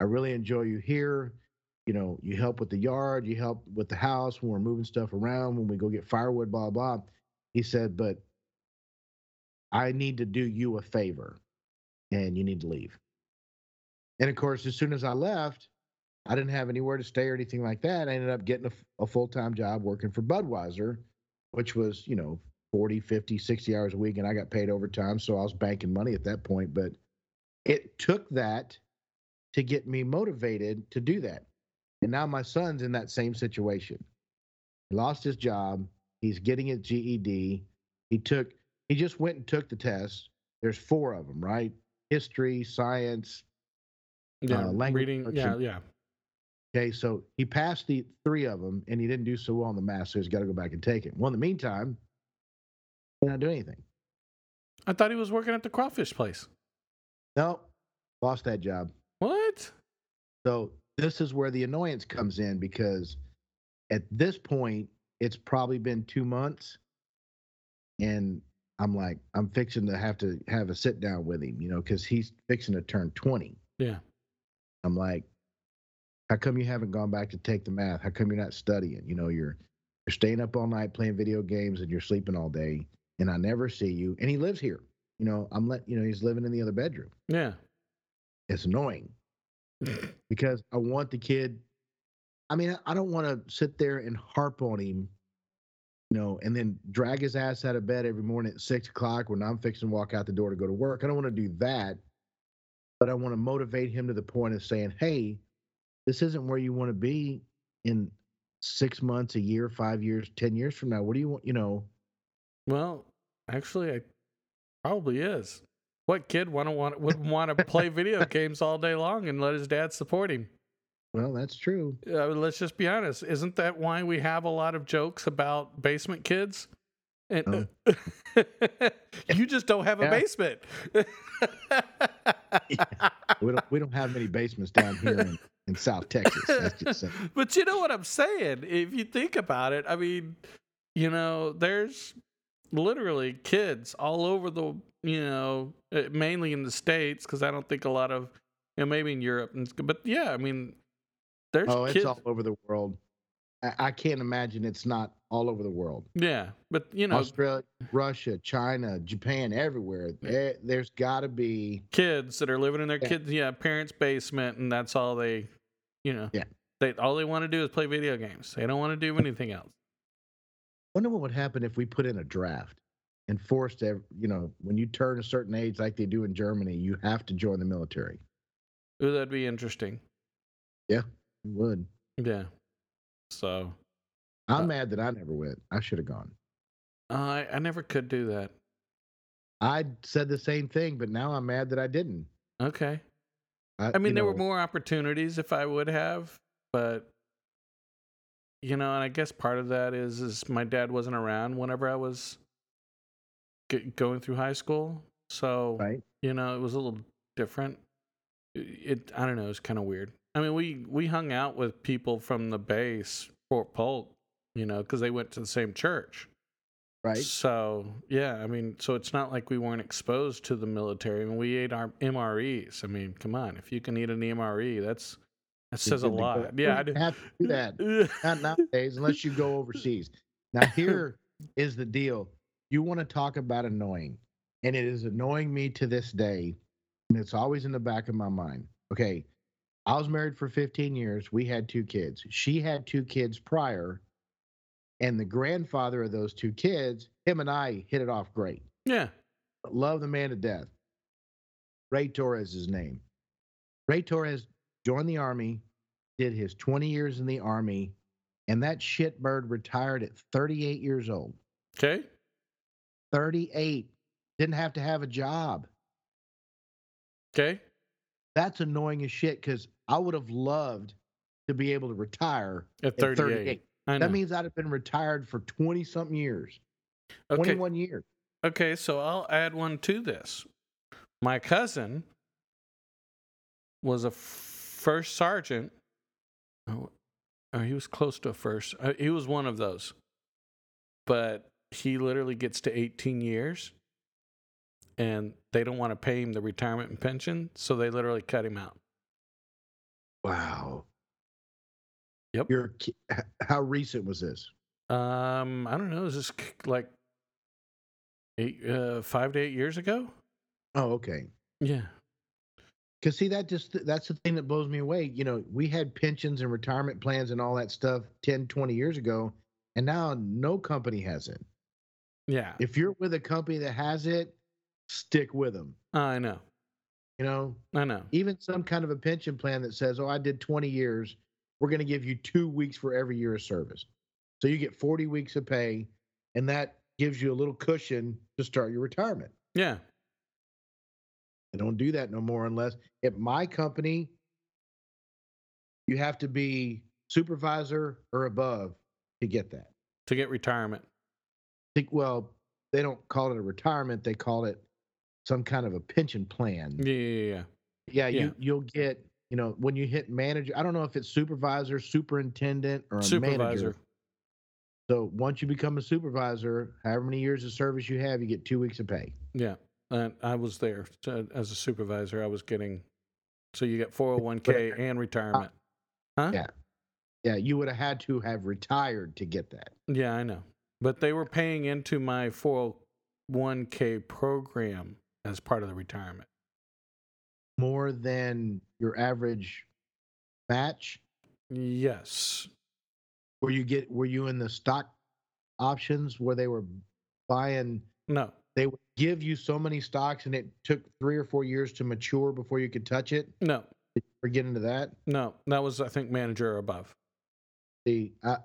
I really enjoy you here. You know, you help with the yard, you help with the house when we're moving stuff around, when we go get firewood, blah, blah. He said, but I need to do you a favor and you need to leave. And of course, as soon as I left, I didn't have anywhere to stay or anything like that. I ended up getting a, a full time job working for Budweiser, which was, you know, 40, 50, 60 hours a week. And I got paid overtime. So I was banking money at that point. But it took that to get me motivated to do that. And now my son's in that same situation. He lost his job. He's getting his GED. He took, he just went and took the test. There's four of them, right? History, science. Yeah. Uh, language reading. Yeah. Yeah. Okay, so he passed the three of them and he didn't do so well on the math, so he's got to go back and take it. Well, in the meantime, he not do anything. I thought he was working at the crawfish place. No, lost that job. What? So this is where the annoyance comes in because at this point, it's probably been two months, and I'm like, I'm fixing to have to have a sit down with him, you know, because he's fixing to turn 20. Yeah. I'm like, how come you haven't gone back to take the math? How come you're not studying? You know, you're you're staying up all night playing video games and you're sleeping all day, and I never see you. And he lives here. You know, I'm let you know he's living in the other bedroom. Yeah. It's annoying because I want the kid. I mean, I don't want to sit there and harp on him, you know, and then drag his ass out of bed every morning at six o'clock when I'm fixing to walk out the door to go to work. I don't want to do that, but I want to motivate him to the point of saying, "Hey, this isn't where you want to be in six months, a year, five years, ten years from now. What do you want? You know, Well, actually, I probably is. What kid want to want would want to play video games all day long and let his dad support him? Well, that's true. Uh, let's just be honest. Isn't that why we have a lot of jokes about basement kids? And you just don't have a Yeah. basement. We don't we don't have many basements down here in, in South Texas. That's just saying. but you know what I'm saying? If you think about it, I mean, you know, there's literally kids all over the, you know, uh, mainly in the states, because I don't think a lot of, you know, maybe in Europe, and, but yeah, I mean, there's Oh, kids. it's all over the world. I, I can't imagine it's not all over the world. yeah, but you know, Australia, Russia, China, Japan, everywhere. There, there's got to be. kids that are living in their Yeah. kids, yeah, parents' basement, and that's all they, you know, Yeah. they all they want to do is play video games. They don't want to do anything else. Wonder what would happen if we put in a draft and forced, ev- you know, when you turn a certain age, like they do in Germany, you have to join the military. Ooh, that'd be interesting. You would. Yeah. So I'm Uh, mad that I never went. I should have gone. I I never could do that. I said the same thing, but now I'm mad that I didn't. Okay. I, I mean, there were more opportunities if I would have, but you know, and I guess part of that is is my dad wasn't around whenever I was g- going through high school, so Right. you know, it was a little different. It, it I don't know, it's kind of weird. I mean, we we hung out with people from the base, Fort Polk, you know, because they went to the same church. Right. So yeah, I mean, so it's not like we weren't exposed to the military. I mean, we ate our MREs. I mean, come on, if you can eat an MRE, that's that says a lot. Yeah, I didn't have to do that. Not nowadays, unless you go overseas. Now, here is the deal. You want to talk about annoying, and it is annoying me to this day, and it's always in the back of my mind. Okay, I was married for 15 years. We had two kids. She had two kids prior, and the grandfather of those two kids, him and I hit it off great. yeah, Love the man to death. Ray Torres is his name. Ray Torres joined the army, did his 20 years in the army, and that shitbird retired at 38 years old. okay, 38. Didn't have to have a job. okay, That's annoying as shit because I would have loved to be able to retire at at 38. 38. I know. That means I'd have been retired for 20 something years, okay, 21 years. okay, so I'll add one to this. My cousin was a first sergeant. Oh, or he was close to a first. Uh, he was one of those. But he literally gets to 18 years and they don't want to pay him the retirement and pension, so they literally cut him out. Wow. Yep. Your how recent was this? Um, I don't know. Is this like eight, uh, five to eight years ago? Oh, okay. Yeah. Because see, that just that's the thing that blows me away. You know, we had pensions and retirement plans and all that stuff 10, 20 years ago, and now no company has it. Yeah. If you're with a company that has it, stick with them. I know. You know, I know. even some kind of a pension plan that says, "Oh, I did 20 years. We're going to give you two weeks for every year of service." So you get 40 weeks of pay, and that gives you a little cushion to start your retirement. Yeah. They don't do that no more unless at my company, you have to be supervisor or above to get that. To get retirement. think well, they don't call it a retirement, they call it some kind of a pension plan. Yeah. Yeah. yeah. Yeah, Yeah. you you'll get, you know, when you hit manager, I don't know if it's supervisor, superintendent, or Supervisor. manager. So once you become a supervisor, however many years of service you have, you get two weeks of pay. Yeah. And I was there as a supervisor. I was getting, so you get 401k and retirement. Huh? Yeah. Yeah, you would have had to have retired to get that. Yeah, I know. But they were paying into my 401k program as part of the retirement. More than your average match. Yes. Were you get were you in the stock options where they were buying No. they would give you so many stocks and it took three or four years to mature before you could touch it? No. Did you ever get into that? No. That was, I think, manager or above. See, I,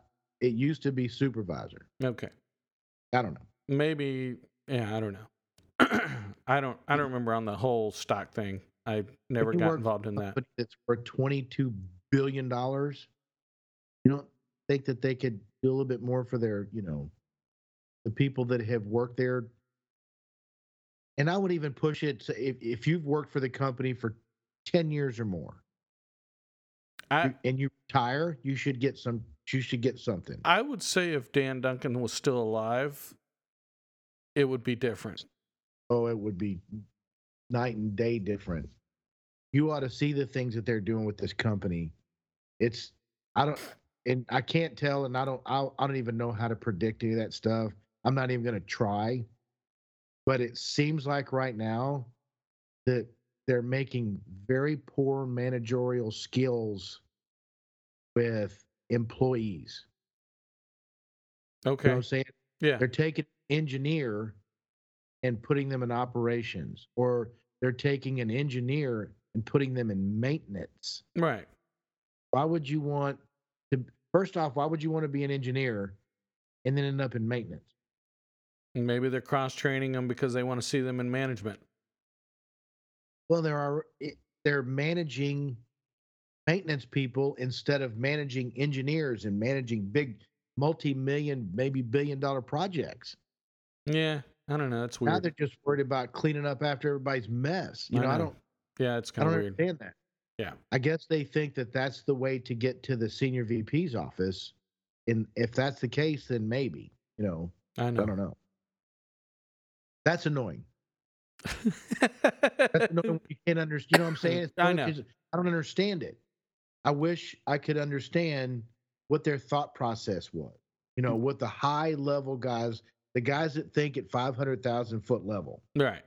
it used to be supervisor. Okay. I don't know. Maybe. Yeah, I don't know. I don't. I don't remember on the whole stock thing. I never got work involved in that. Company that's worth twenty two billion dollars. You don't think that they could do a little bit more for their, you know, the people that have worked there? And I would even push it to if, if you've worked for the company for 10 years or more I and you retire, you should get some you should get something. I would say if Dan Duncan was still alive, it would be different. Oh, it would be night and day different. You ought to see the things that they're doing with this company. It's I don't and I can't tell and I don't I, I don't even know how to predict any of that stuff. I'm not even going to try. But it seems like right now that they're making very poor managerial skills with employees. You know Okay. what I'm saying? Yeah. They're taking engineer and putting them in operations, or they're taking an engineer and putting them in maintenance. Right. Why would you want to, first off, why would you want to be an engineer and then end up in maintenance? Maybe they're cross training them because they want to see them in management. Well, there are, eh, they're managing maintenance people instead of managing engineers and managing big multi million, maybe billion dollar projects. Yeah. I don't know. That's weird. Now they're just worried about cleaning up after everybody's mess. You I know, I don't. Yeah, it's kind of weird. understand that. Yeah. I guess they think that that's the way to get to the senior VP's office. And if that's the case, then maybe, you know, I know. I don't know. That's annoying. That's annoying. You can't understand. You know what I'm saying? It's I know. I don't understand it. I wish I could understand what their thought process was. You Mm. know, what the high level guys, the guys that think at 500,000 foot level, right.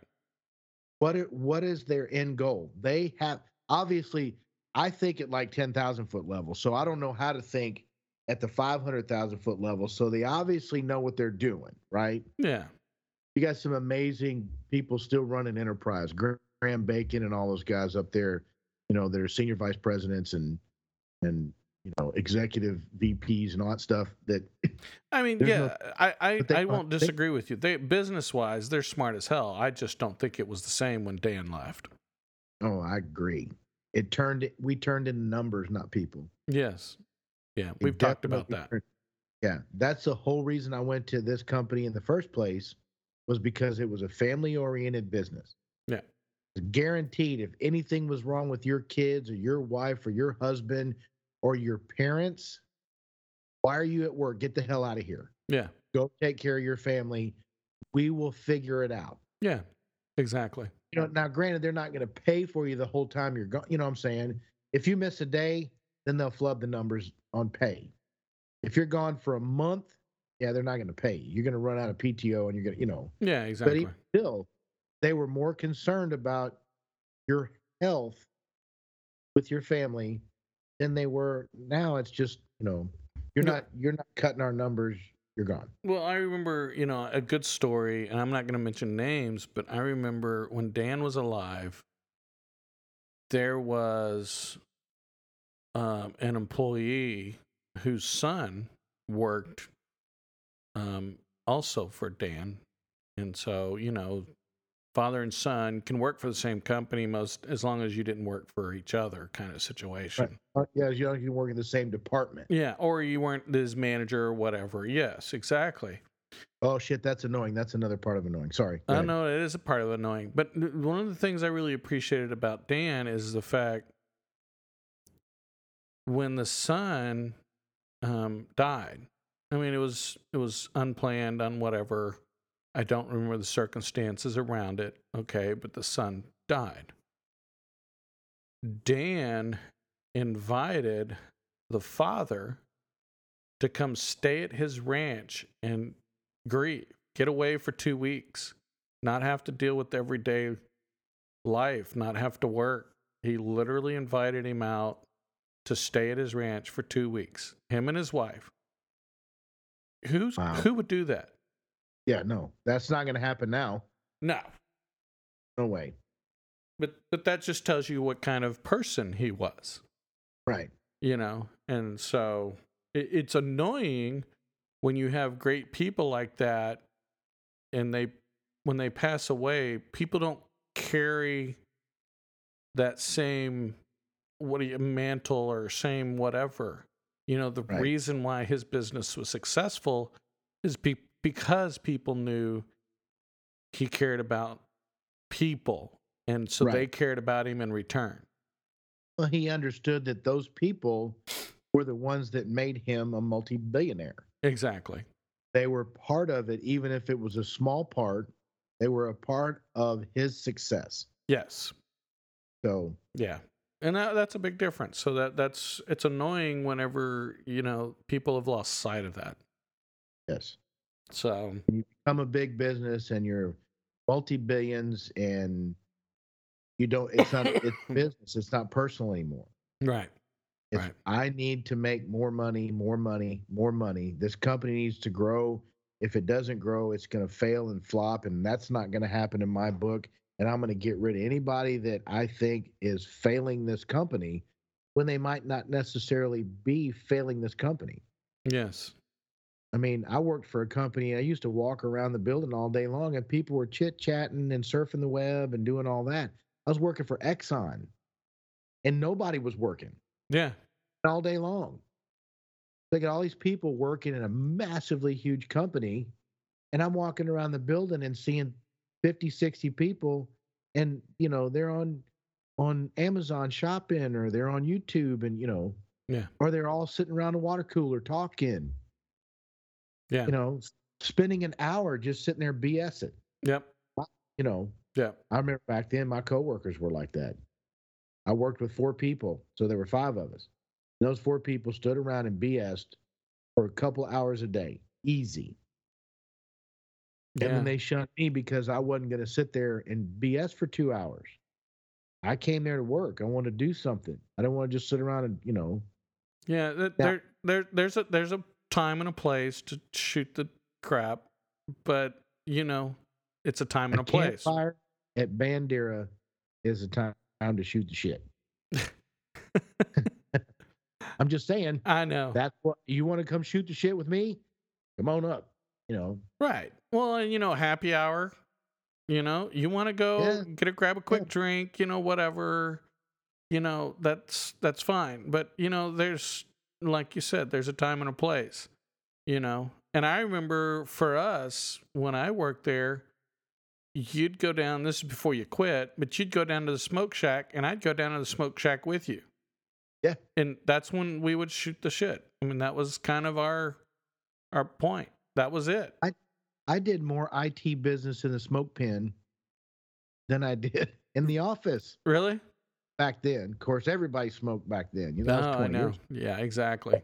what are, what is their end goal? They have obviously. I think at like ten thousand foot level, so I don't know how to think at the five hundred thousand foot level. So they obviously know what they're doing, right? Yeah. You got some amazing people still running enterprise, Graham Bacon and all those guys up there. You know, they're senior vice presidents and and you know executive VPs and all that stuff. That I mean, yeah, no- I I, they I won't they- disagree with you. They business wise, they're smart as hell. I just don't think it was the same when Dan left. oh, I agree. It turned we turned into numbers, not people. Yes. Yeah, We we've talked about that. turned- Yeah, that's the whole reason I went to this company in the first place was because it was a family-oriented business. Yeah. guaranteed if anything was wrong with your kids or your wife or your husband or your parents, why are you at work? Get the hell out of here. Yeah. Go take care of your family. We will figure it out. Yeah. Exactly. You know, now granted, they're not going to pay for you the whole time you're going. You know what I'm saying? If you miss a day, then they'll flub the numbers on pay. If you're gone for a month, yeah, they're not going to pay you. You're going to run out of PTO and you're going to, you know. Yeah, exactly. But still, they were more concerned about your health with your family than they were now. It's just, you know, you're No. not you're not cutting our numbers. You're gone. Well, I remember, you know, a good story, and I'm not going to mention names, but I remember when Dan was alive, there was um, an employee whose son worked um, also for Dan. And so, you know, father and son can work for the same company most as long as you didn't work for each other kind of situation. Uh, yeah, you know, you work in the same department. Yeah, or you weren't his manager or whatever. Yes, exactly. Oh shit, that's annoying. That's another part of annoying. Sorry. I know it is a part of annoying, but one of the things I really appreciated about Dan is the fact when the son um, died. I mean, it was it was unplanned, on whatever. I don't remember the circumstances around it. Okay, but the son died. Dan invited the father to come stay at his ranch and grieve, get away for two weeks, not have to deal with everyday life, not have to work. He literally invited him out to stay at his ranch for two weeks, him and his wife. Who's Wow. who would do that? Yeah, no, that's not going to happen now. No, No way. but but that just tells you what kind of person he was. Right. you know and so it, it's annoying when you have great people like that and they when they pass away people don't carry that same what do you mantle or same whatever you know the Right. reason why his business was successful is be, because people knew he cared about people and so they cared about him in return Well, he understood that those people were the ones that made him a multi-billionaire. exactly They were part of it, even if it was a small part. They were a part of his success. yes So Yeah. And that, that's a big difference. So that that's it's annoying whenever, you know, people have lost sight of that. yes, So, you become a big business and you're multi-billions, and you don't. It's not. It's business. It's not personal anymore. right. It's Right. I need to make more money, more money, more money. This company needs to grow. If it doesn't grow, it's going to fail and flop, and that's not going to happen in my book. And I'm going to get rid of anybody that I think is failing this company when they might not necessarily be failing this company. Yes. I mean, I worked for a company. I used to walk around the building all day long, and people were chit chatting and surfing the web and doing all that. I was working for Exxon, and nobody was working Yeah. all day long. They got all these people working in a massively huge company, and I'm walking around the building and seeing 50, 60 people, and you know they're on on Amazon shopping or they're on YouTube, and you know, Yeah. or they're all sitting around a water cooler talking, Yeah. you know, spending an hour just sitting there BSing. Yep. You know, yeah. I remember back then my coworkers were like that. I worked with four people, so there were five of us. Those four people stood around and BS'd for a couple hours a day, easy. And then they shunned me because I wasn't going to sit there and BS for two hours. I came there to work. I want to do something. I don't want to just sit around and, you know, Yeah, there there there's a there's a time and a place to shoot the crap, but you know, it's a time and a, place. campfire at Bandera is a time time to shoot the shit. I'm just saying. I know. That's what you want to come shoot the shit with me? Come on up. You know, Right. Well, and you know, happy hour. You know, you want to go Yeah. get a grab a quick Yeah. drink. You know, whatever. You know, that's that's fine. But you know, there's like you said, there's a time and a place. You know, and I remember for us when I worked there, you'd go down. This is before you quit, but you'd go down to the smoke shack, and I'd go down to the smoke shack with you. Yeah. and that's when we would shoot the shit. I mean, that was kind of our our point. That was it. I I did more IT business in the smoke pen than I did in the office Really? Back then. Of course, everybody smoked back then. You know, No, I know. years. Yeah, exactly.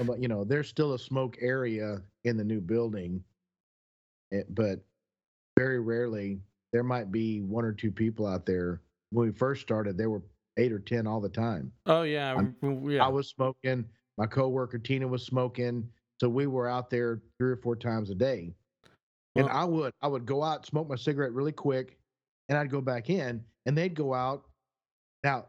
But you know, there's still a smoke area in the new building, eh, but very rarely there might be one or two people out there. When we first started, there were eight or ten all the time. Oh yeah, yeah. I was smoking. My coworker Tina was smoking. So we were out there three or four times a day. And I would I would go out, smoke my cigarette really quick, and I'd go back in, and they'd go out. Now,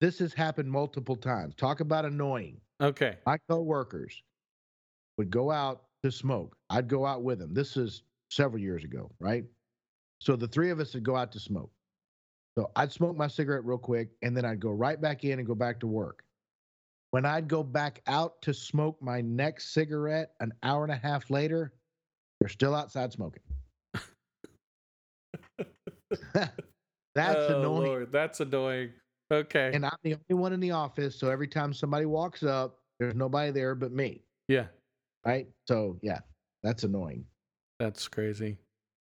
this has happened multiple times. Talk about annoying. okay. My coworkers would go out to smoke. I'd go out with them. This is several years ago, right? So the three of us would go out to smoke. So I'd smoke my cigarette real quick, and then I'd go right back in and go back to work. When I'd go back out to smoke my next cigarette an hour and a half later, they're still outside smoking. That's oh, annoying. Lord, that's annoying. Okay. And I'm the only one in the office. So every time somebody walks up, there's nobody there but me. yeah, Right. So yeah, that's annoying. that's crazy.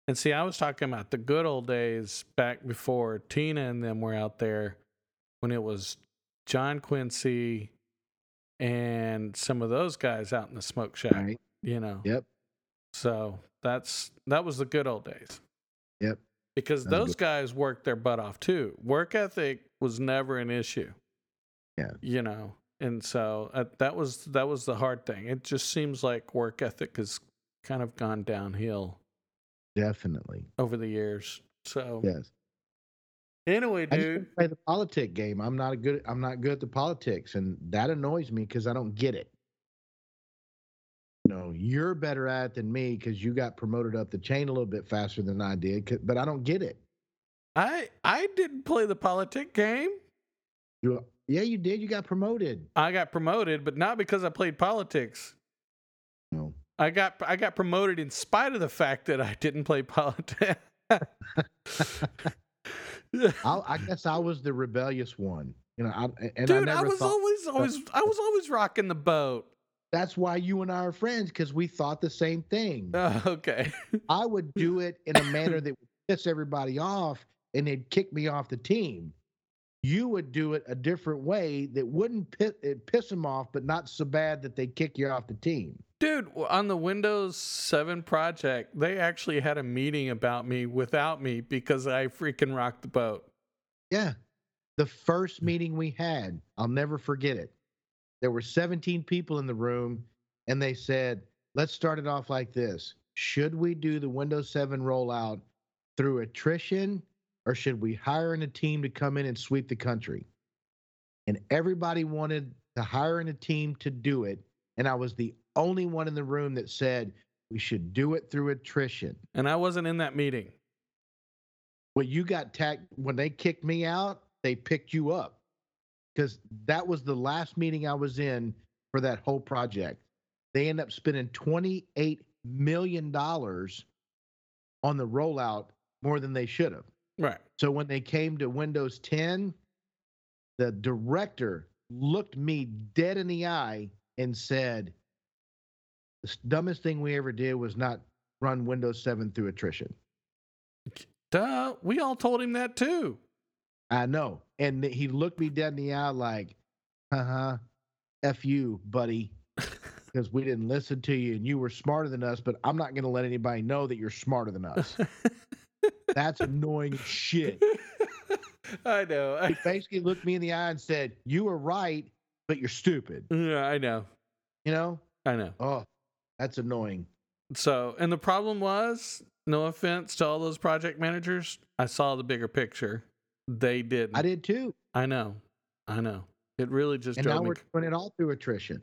And see, I was talking about the good old days back before Tina and them were out there when it was John Quincy and some of those guys out in the smoke shack, Right. you know. Yep. So that's that was the good old days. Yep. Because those good. guys worked their butt off too. Work ethic was never an issue. Yeah. You know, and so uh, that was that was the hard thing. It just seems like work ethic has kind of gone downhill Definitely. over the years. So Yes. anyway, dude, play the politic game. I'm not a good I'm not good at the politics and that annoys me because I don't get it. You know, you're better at it than me because you got promoted up the chain a little bit faster than I did. but I don't get it. I I didn't play the politic game. You, yeah, you did. You got promoted. I got promoted, but not because I played politics. No. I got I got promoted in spite of the fact that I didn't play politics. I, I guess I was the rebellious one. You know, I, and I Dude, never I was thought always always I was always rocking the boat. That's why you and I are friends because we thought the same thing. Oh, okay. I would do it in a manner that would piss everybody off and they'd kick me off the team. You would do it a different way that wouldn't piss, it piss them off, but not so bad that they kick you off the team. Dude, on the Windows 7 project, they actually had a meeting about me without me because I freaking rocked the boat. Yeah. The first mm. meeting we had, I'll never forget it. There were 17 people in the room, and they said, let's start it off like this. Should we do the Windows 7 rollout through attrition, or should we hire in a team to come in and sweep the country? And everybody wanted to hire in a team to do it. And I was the only one in the room that said we should do it through attrition. And I wasn't in that meeting. Well, you got tagged when they kicked me out, they picked you up because that was the last meeting I was in for that whole project. They end up spending $28 million on the rollout more than they should have. Right. So when they came to Windows 10, the director looked me dead in the eye and said, The dumbest thing we ever did was not run Windows 7 through attrition. Duh. We all told him that too. I know. And he looked me dead in the eye like, uh huh, F you, buddy, because we didn't listen to you and you were smarter than us, but I'm not going to let anybody know that you're smarter than us. That's annoying shit. I know. He basically looked me in the eye and said, You were right, but you're stupid. yeah, I know. You know? I know. Oh, that's annoying. So, and the problem was, no offense to all those project managers, I saw the bigger picture. They didn't. I did too. I know. I know. It really just And now me. we're doing it all through attrition.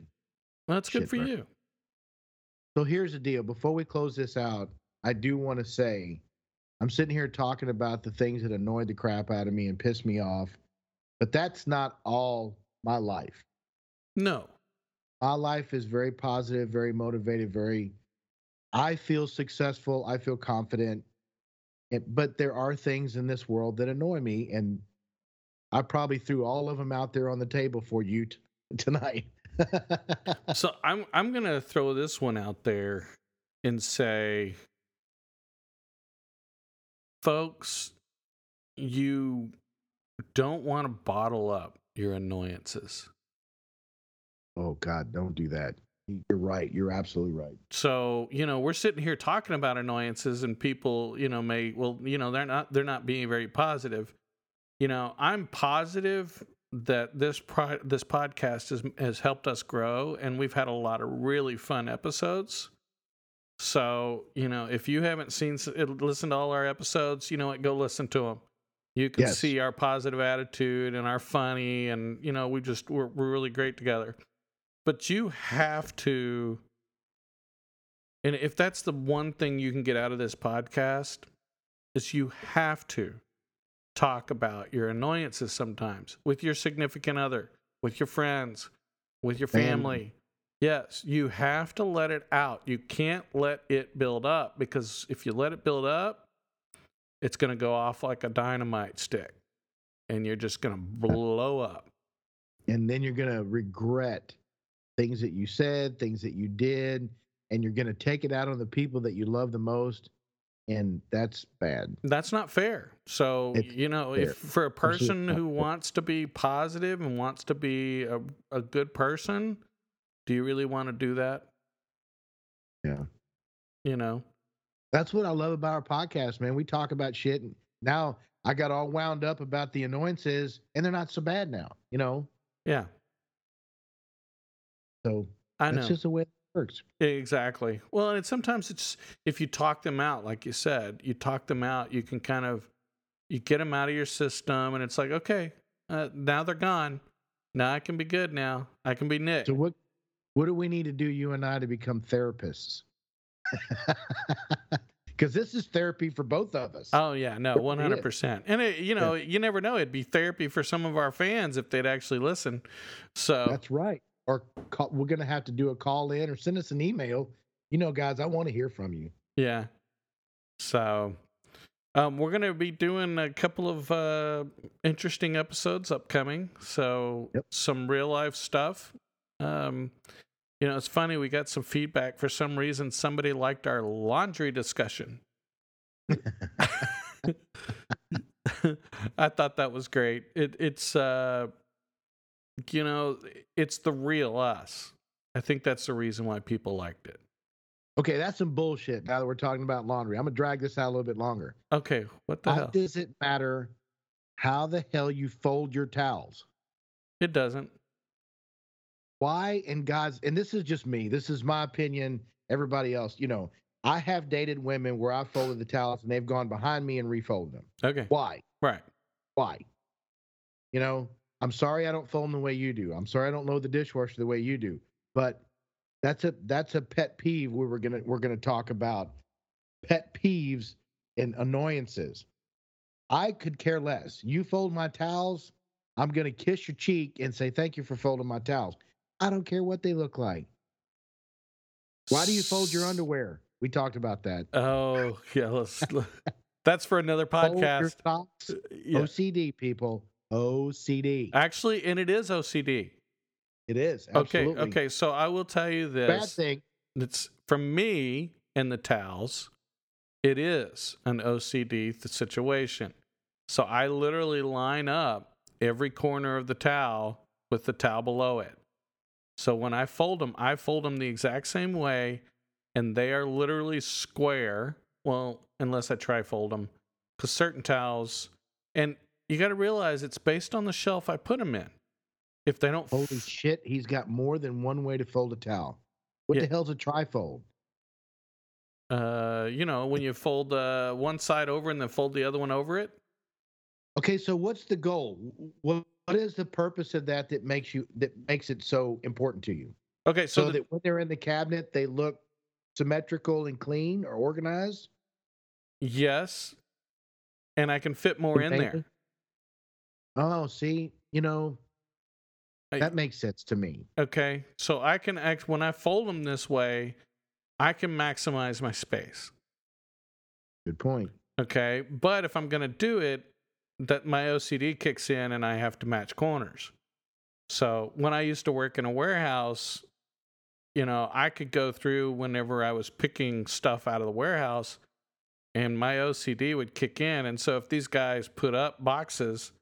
Well, that's good shit, for you. So here's the deal. Before we close this out, I do want to say I'm sitting here talking about the things that annoyed the crap out of me and pissed me off, but that's not all my life. No. My life is very positive, very motivated, very I feel successful, I feel confident. It, but there are things in this world that annoy me, and I probably threw all of them out there on the table for you t- tonight. so I'm I'm gonna throw this one out there and say, folks, you don't want to bottle up your annoyances. Oh God, don't do that. You're right. You're absolutely right. So, you know, we're sitting here talking about annoyances and people, you know, may well, you know, they're not they're not being very positive. You know, I'm positive that this pro- this podcast has has helped us grow and we've had a lot of really fun episodes. So, you know, if you haven't seen uh, listen to all our episodes, you know what, go listen to them. You can yes. see our positive attitude and our funny and you know, we just we're, we're really great together. But you have to, and if that's the one thing you can get out of this podcast, is you have to talk about your annoyances sometimes with your significant other, with your friends, with your family. Yes, you have to let it out. You can't let it build up because if you let it build up, it's going to go off like a dynamite stick and you're just going to blow up. And then you're going to regret things that you said, things that you did, and you're going to take it out on the people that you love the most. And that's bad. That's not fair. So, it's you know, fair. if for a person who wants to be positive and wants to be a, a good person, do you really want to do that? Yeah. You know, that's what I love about our podcast, man. We talk about shit. And now I got all wound up about the annoyances, and they're not so bad now, you know? Yeah. So I know. That's just the way it works. Exactly. Well, and sometimes it's if you talk them out, like you said, you talk them out, you can kind of you get them out of your system, and it's like, okay, uh, now they're gone. Now I can be good. Now I can be Nick. So what? What do we need to do, you and I, to become therapists? because this is therapy for both of us. Oh yeah, no, one hundred percent. And it, you know, yeah. you never know; it'd be therapy for some of our fans if they'd actually listen. So that's right or call, we're going to have to do a call in or send us an email. You know, guys, I want to hear from you. Yeah. So, um, we're going to be doing a couple of uh, interesting episodes upcoming. So, yep. some real life stuff. Um, you know, it's funny. We got some feedback. For some reason, somebody liked our laundry discussion. I thought that was great. It, it's uh, you know, it's the real us. I think that's the reason why people liked it. Okay, that's some bullshit. Now that we're talking about laundry, I'm gonna drag this out a little bit longer. Okay, what the How hell? does it matter how the hell you fold your towels? It doesn't. Why in God's and this is just me. This is my opinion. Everybody else, you know, I have dated women where I folded the towels and they've gone behind me and refolded them. Okay. Why? Right. Why? You know, I'm sorry I don't fold them the way you do. I'm sorry I don't load the dishwasher the way you do. But that's a that's a pet peeve we were gonna we're gonna talk about pet peeves and annoyances. I could care less. You fold my towels, I'm gonna kiss your cheek and say thank you for folding my towels. I don't care what they look like. Why do you fold your underwear? We talked about that. Oh yeah, let's. that's for another podcast. Socks, yeah. OCD people. OCD. Actually, and it is OCD. It is. Absolutely. Okay. Okay. So I will tell you this. Bad thing. It's from me and the towels. It is an OCD situation. So I literally line up every corner of the towel with the towel below it. So when I fold them, I fold them the exact same way, and they are literally square. Well, unless I try fold them, because certain towels, and you got to realize it's based on the shelf I put them in. If they don't, fold holy f- shit, he's got more than one way to fold a towel. What yeah. the hell's a trifold? Uh, you know, when you fold uh, one side over and then fold the other one over it. Okay, so what's the goal? What what is the purpose of that that makes you that makes it so important to you? Okay, so, so the, that when they're in the cabinet, they look symmetrical and clean or organized. Yes, and I can fit more in there. Oh, see, you know, that makes sense to me. Okay. So I can act when I fold them this way, I can maximize my space. Good point. Okay. But if I'm going to do it, that my OCD kicks in and I have to match corners. So when I used to work in a warehouse, you know, I could go through whenever I was picking stuff out of the warehouse and my OCD would kick in. And so if these guys put up boxes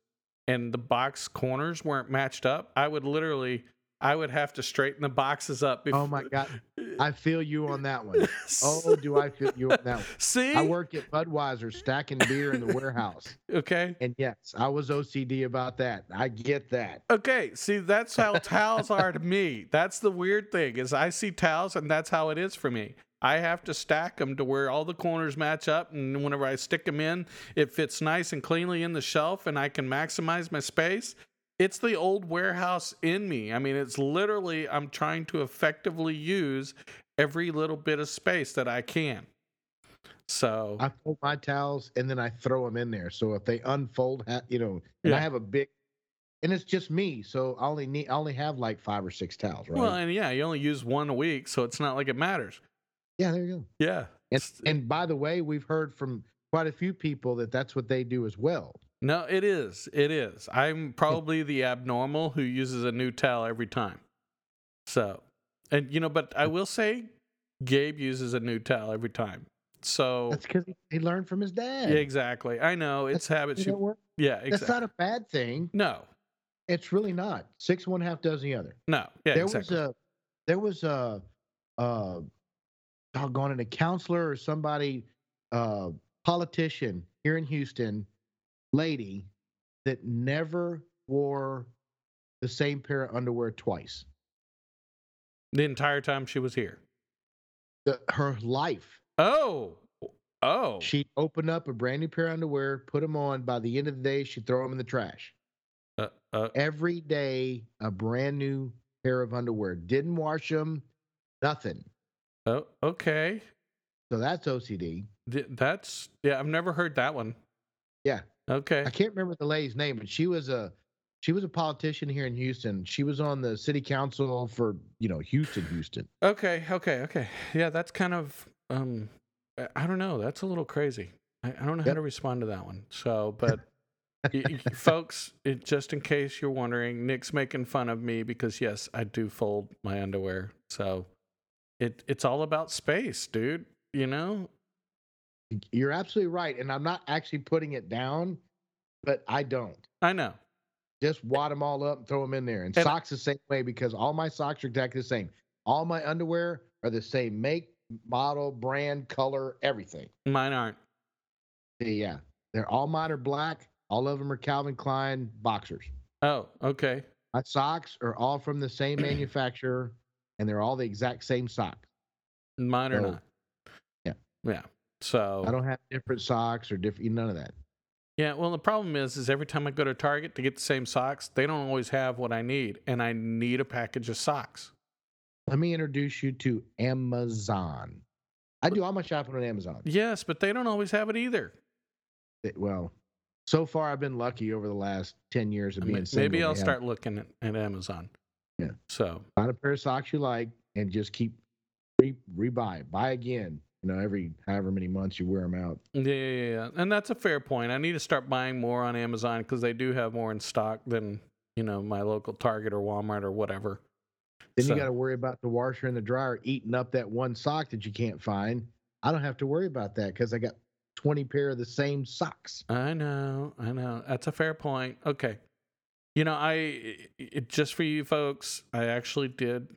and the box corners weren't matched up, I would literally I would have to straighten the boxes up. Oh my god, I feel you on that one. Oh, do I feel you on that one? See, I work at Budweiser stacking beer in the warehouse, okay, and yes, I was OCD about that. I get that. okay. See, that's how towels are to me. That's the weird thing is I see towels, and that's how it is for me. I have to stack them to where all the corners match up, and whenever I stick them in, it fits nice and cleanly in the shelf, and I can maximize my space. It's the old warehouse in me. I mean, it's literally I'm trying to effectively use every little bit of space that I can. So I fold my towels and then I throw them in there. So if they unfold, you know, and Yeah. I have a big, and it's just me, so I only need, I only have like five or six towels, right? well, and yeah, you only use one a week, so it's not like it matters. Yeah, there you go. Yeah. And, and by the way, we've heard from quite a few people that that's what they do as well. No, it is. It is. I'm probably the abnormal who uses a new towel every time. So, and you know, but I will say, Gabe uses a new towel every time. So, That's because he, learned from his dad. yeah, exactly. I know it's habits. You yeah, That's exactly. not a bad thing. no, It's really not. Six one half dozen the other. no. Yeah, there exactly. was a there was a uh doggone it, a counselor or somebody uh politician here in Houston, lady that never wore the same pair of underwear twice. the entire time she was here. The, her life. Oh, oh. She'd open up a brand new pair of underwear, put them on. By the end of the day, she'd throw them in the trash. Uh, uh, Every day, a brand new pair of underwear. Didn't wash them, nothing. Oh, okay. So that's OCD. Th- That's yeah. I've never heard that one. Yeah. Okay. I can't remember the lady's name, but she was a she was a politician here in Houston. She was on the city council for you know Houston, Houston. Okay, okay, okay. Yeah, that's kind of um I- don't know. That's a little crazy. I, I don't know how to respond to that one. So, but folks, it, just in case you're wondering, Nick's making fun of me because yes, I do fold my underwear. So, it it's all about space, dude. You know? You're absolutely right, and I'm not actually putting it down, but I don't. I know. Just wad them all up and throw them in there. And, And- socks the same way because all my socks are exactly the same. All my underwear are the same make, model, brand, color, everything. Mine aren't. Yeah, they're all mine are black. All of them are Calvin Klein boxers. Oh, okay. My socks are all from the same manufacturer, and they're all the exact same socks. Mine are So, not. yeah. Yeah. So I don't have different socks or different none of that. Yeah, well, the problem is, is every time I go to Target to get the same socks, they don't always have what I need, and I need a package of socks. Let me introduce you to Amazon. I do all my shopping on Amazon. Yes, but they don't always have it either. It- well, so far I've been lucky over the last ten years of I being mean, maybe I'll start looking at, at Amazon. Yeah. So find a pair of socks you like and just keep re rebuy, buy again. You know, every however many months you wear them out. yeah, yeah, yeah, and that's a fair point. I need to start buying more on Amazon because they do have more in stock than you know my local Target or Walmart or whatever. Then So- you got to worry about the washer and the dryer eating up that one sock that you can't find. I don't have to worry about that because I got twenty pair of the same socks. I know, I know. That's a fair point. Okay. You know, I it, just for you folks, I actually did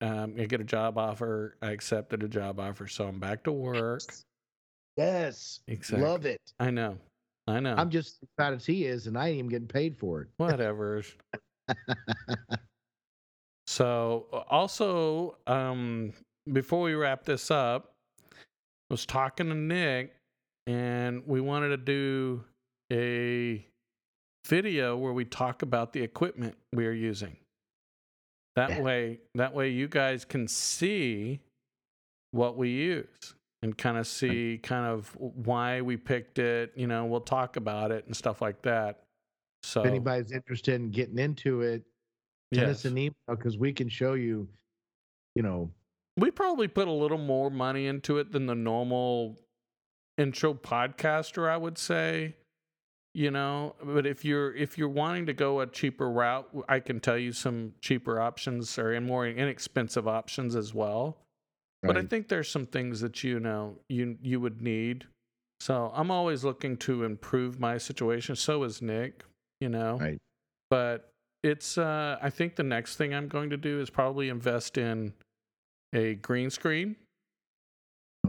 um, I get a job offer. I accepted a job offer, so I'm back to work. Yes, Exactly. love it. I know, I know. I'm just as excited as he is, and I ain't even getting paid for it. Whatever. so, also, um, before we wrap this up, I was talking to Nick, and we wanted to do a video where we talk about the equipment we are using. That Yeah. way, that way, you guys can see what we use and kind of see kind of why we picked it. You know, we'll talk about it and stuff like that. So, If anybody's interested in getting into it, send yes. us an email because we can show you. You know, we probably put a little more money into it than the normal intro podcaster, I would say. You know, but if you're if you're wanting to go a cheaper route, I can tell you some cheaper options or more inexpensive options as well. But I think there's some things that you know you you would need. So I'm always looking to improve my situation. So is Nick, you know. Right. But it's uh I think the next thing I'm going to do is probably invest in a green screen,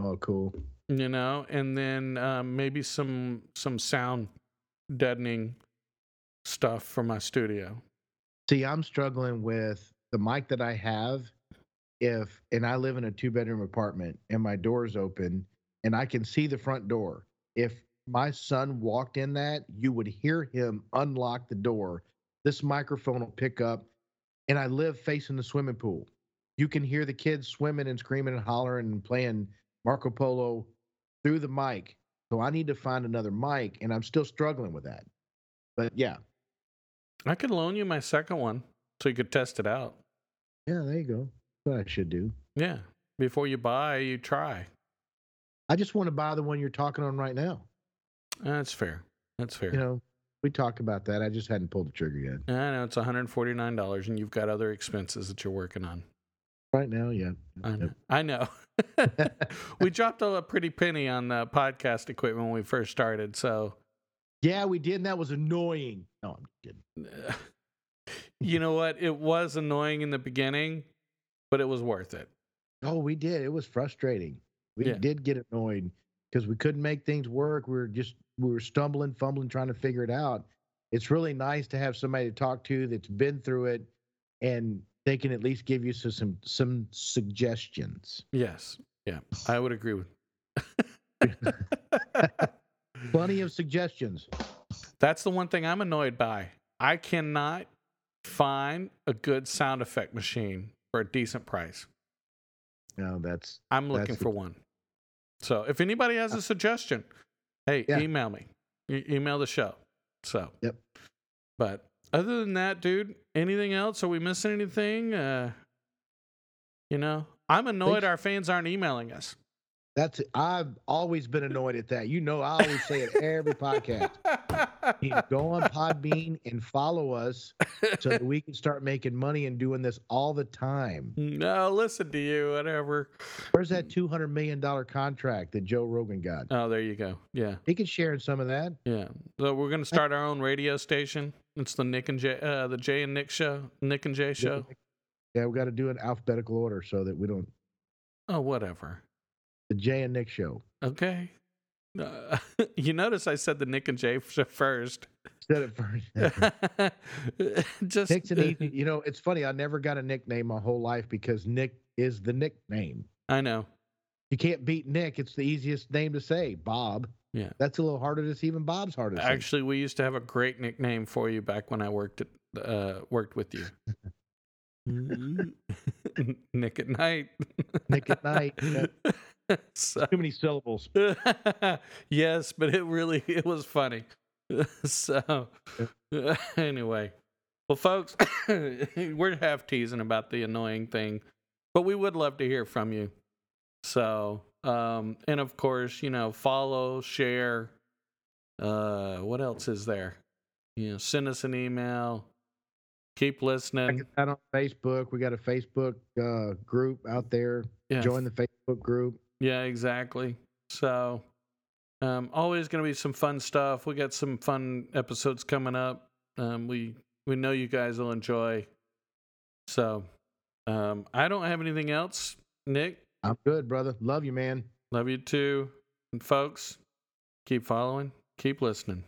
Oh, cool. you know, and then um, maybe some some sound deadening stuff for my studio. See, I'm struggling with the mic that I have. If and I live in a two bedroom apartment and my door is open and I can see the front door. If my son walked in that, you would hear him unlock the door. This microphone will pick up, and I live facing the swimming pool. You can hear the kids swimming and screaming and hollering and playing Marco Polo through the mic. So I need to find another mic, and I'm still struggling with that. But yeah, I could loan you my second one so you could test it out. yeah, there you go. That's what I should do. Yeah. Before you buy, you try. I just want to buy the one you're talking on right now. That's fair. That's fair. You know, we talked about that. I just hadn't pulled the trigger yet. I know it's $149 and you've got other expenses that you're working on. Right now, yeah. I know. Yep. I know. we dropped a pretty penny on the podcast equipment when we first started. So, Yeah, we did, and that was annoying. No, I'm kidding. you know what? It was annoying in the beginning, but it was worth it. Oh, we did. It was frustrating. We Yeah. did get annoyed because we couldn't make things work. We were just we were stumbling, fumbling, trying to figure it out. It's really nice to have somebody to talk to that's been through it, and they can at least give you some some suggestions. Yes. Yeah. I would agree with. Plenty of suggestions. That's the one thing I'm annoyed by. I cannot find a good sound effect machine for a decent price. No, that's I'm looking That's- for one. So if anybody has a uh, suggestion, hey, Yeah. email me. E- email the show. So. Yep. But other than that, dude, anything else? Are we missing anything? Uh, you know, I'm annoyed our fans aren't emailing us. that's. I've always been annoyed at that. You know, I always say it every podcast. You go on Podbean and follow us so that we can start making money and doing this all the time. no, listen to you, whatever. Where's that two hundred million dollar contract that Joe Rogan got? Oh, there you go. Yeah. He can share some of that. Yeah. So we're gonna start our own radio station. It's the Nick and Jay, uh, the Jay and Nick show, Nick and Jay show. Yeah, we got to do an alphabetical order so that we don't. Oh, whatever. The Jay and Nick show. Okay. Uh, you notice I said the Nick and Jay first. Said it first. Just Nick's an easy. You know, it's funny. I never got a nickname my whole life because Nick is the nickname. I know. You can't beat Nick. It's the easiest name to say. Bob. Yeah. That's a little harder to say. Even Bob's harder. Actually, we used to have a great nickname for you back when I worked at uh, worked with you. Nick at night. Nick at night. So, Too many syllables. yes, but it really it was funny. so anyway, well, folks, we're half teasing about the annoying thing, but we would love to hear from you. So, um, and of course, you know, follow, share. Uh, what else is there? You know, send us an email. Keep listening. out on Facebook. We got a Facebook uh, group out there. Yeah, Join the Facebook group. Yeah, exactly. So, um, always going to be some fun stuff. We got some fun episodes coming up. Um, we we know you guys will enjoy. So, um, I don't have anything else. Nick, I'm good, brother. Love you, man. love you too, and folks, keep following, keep listening.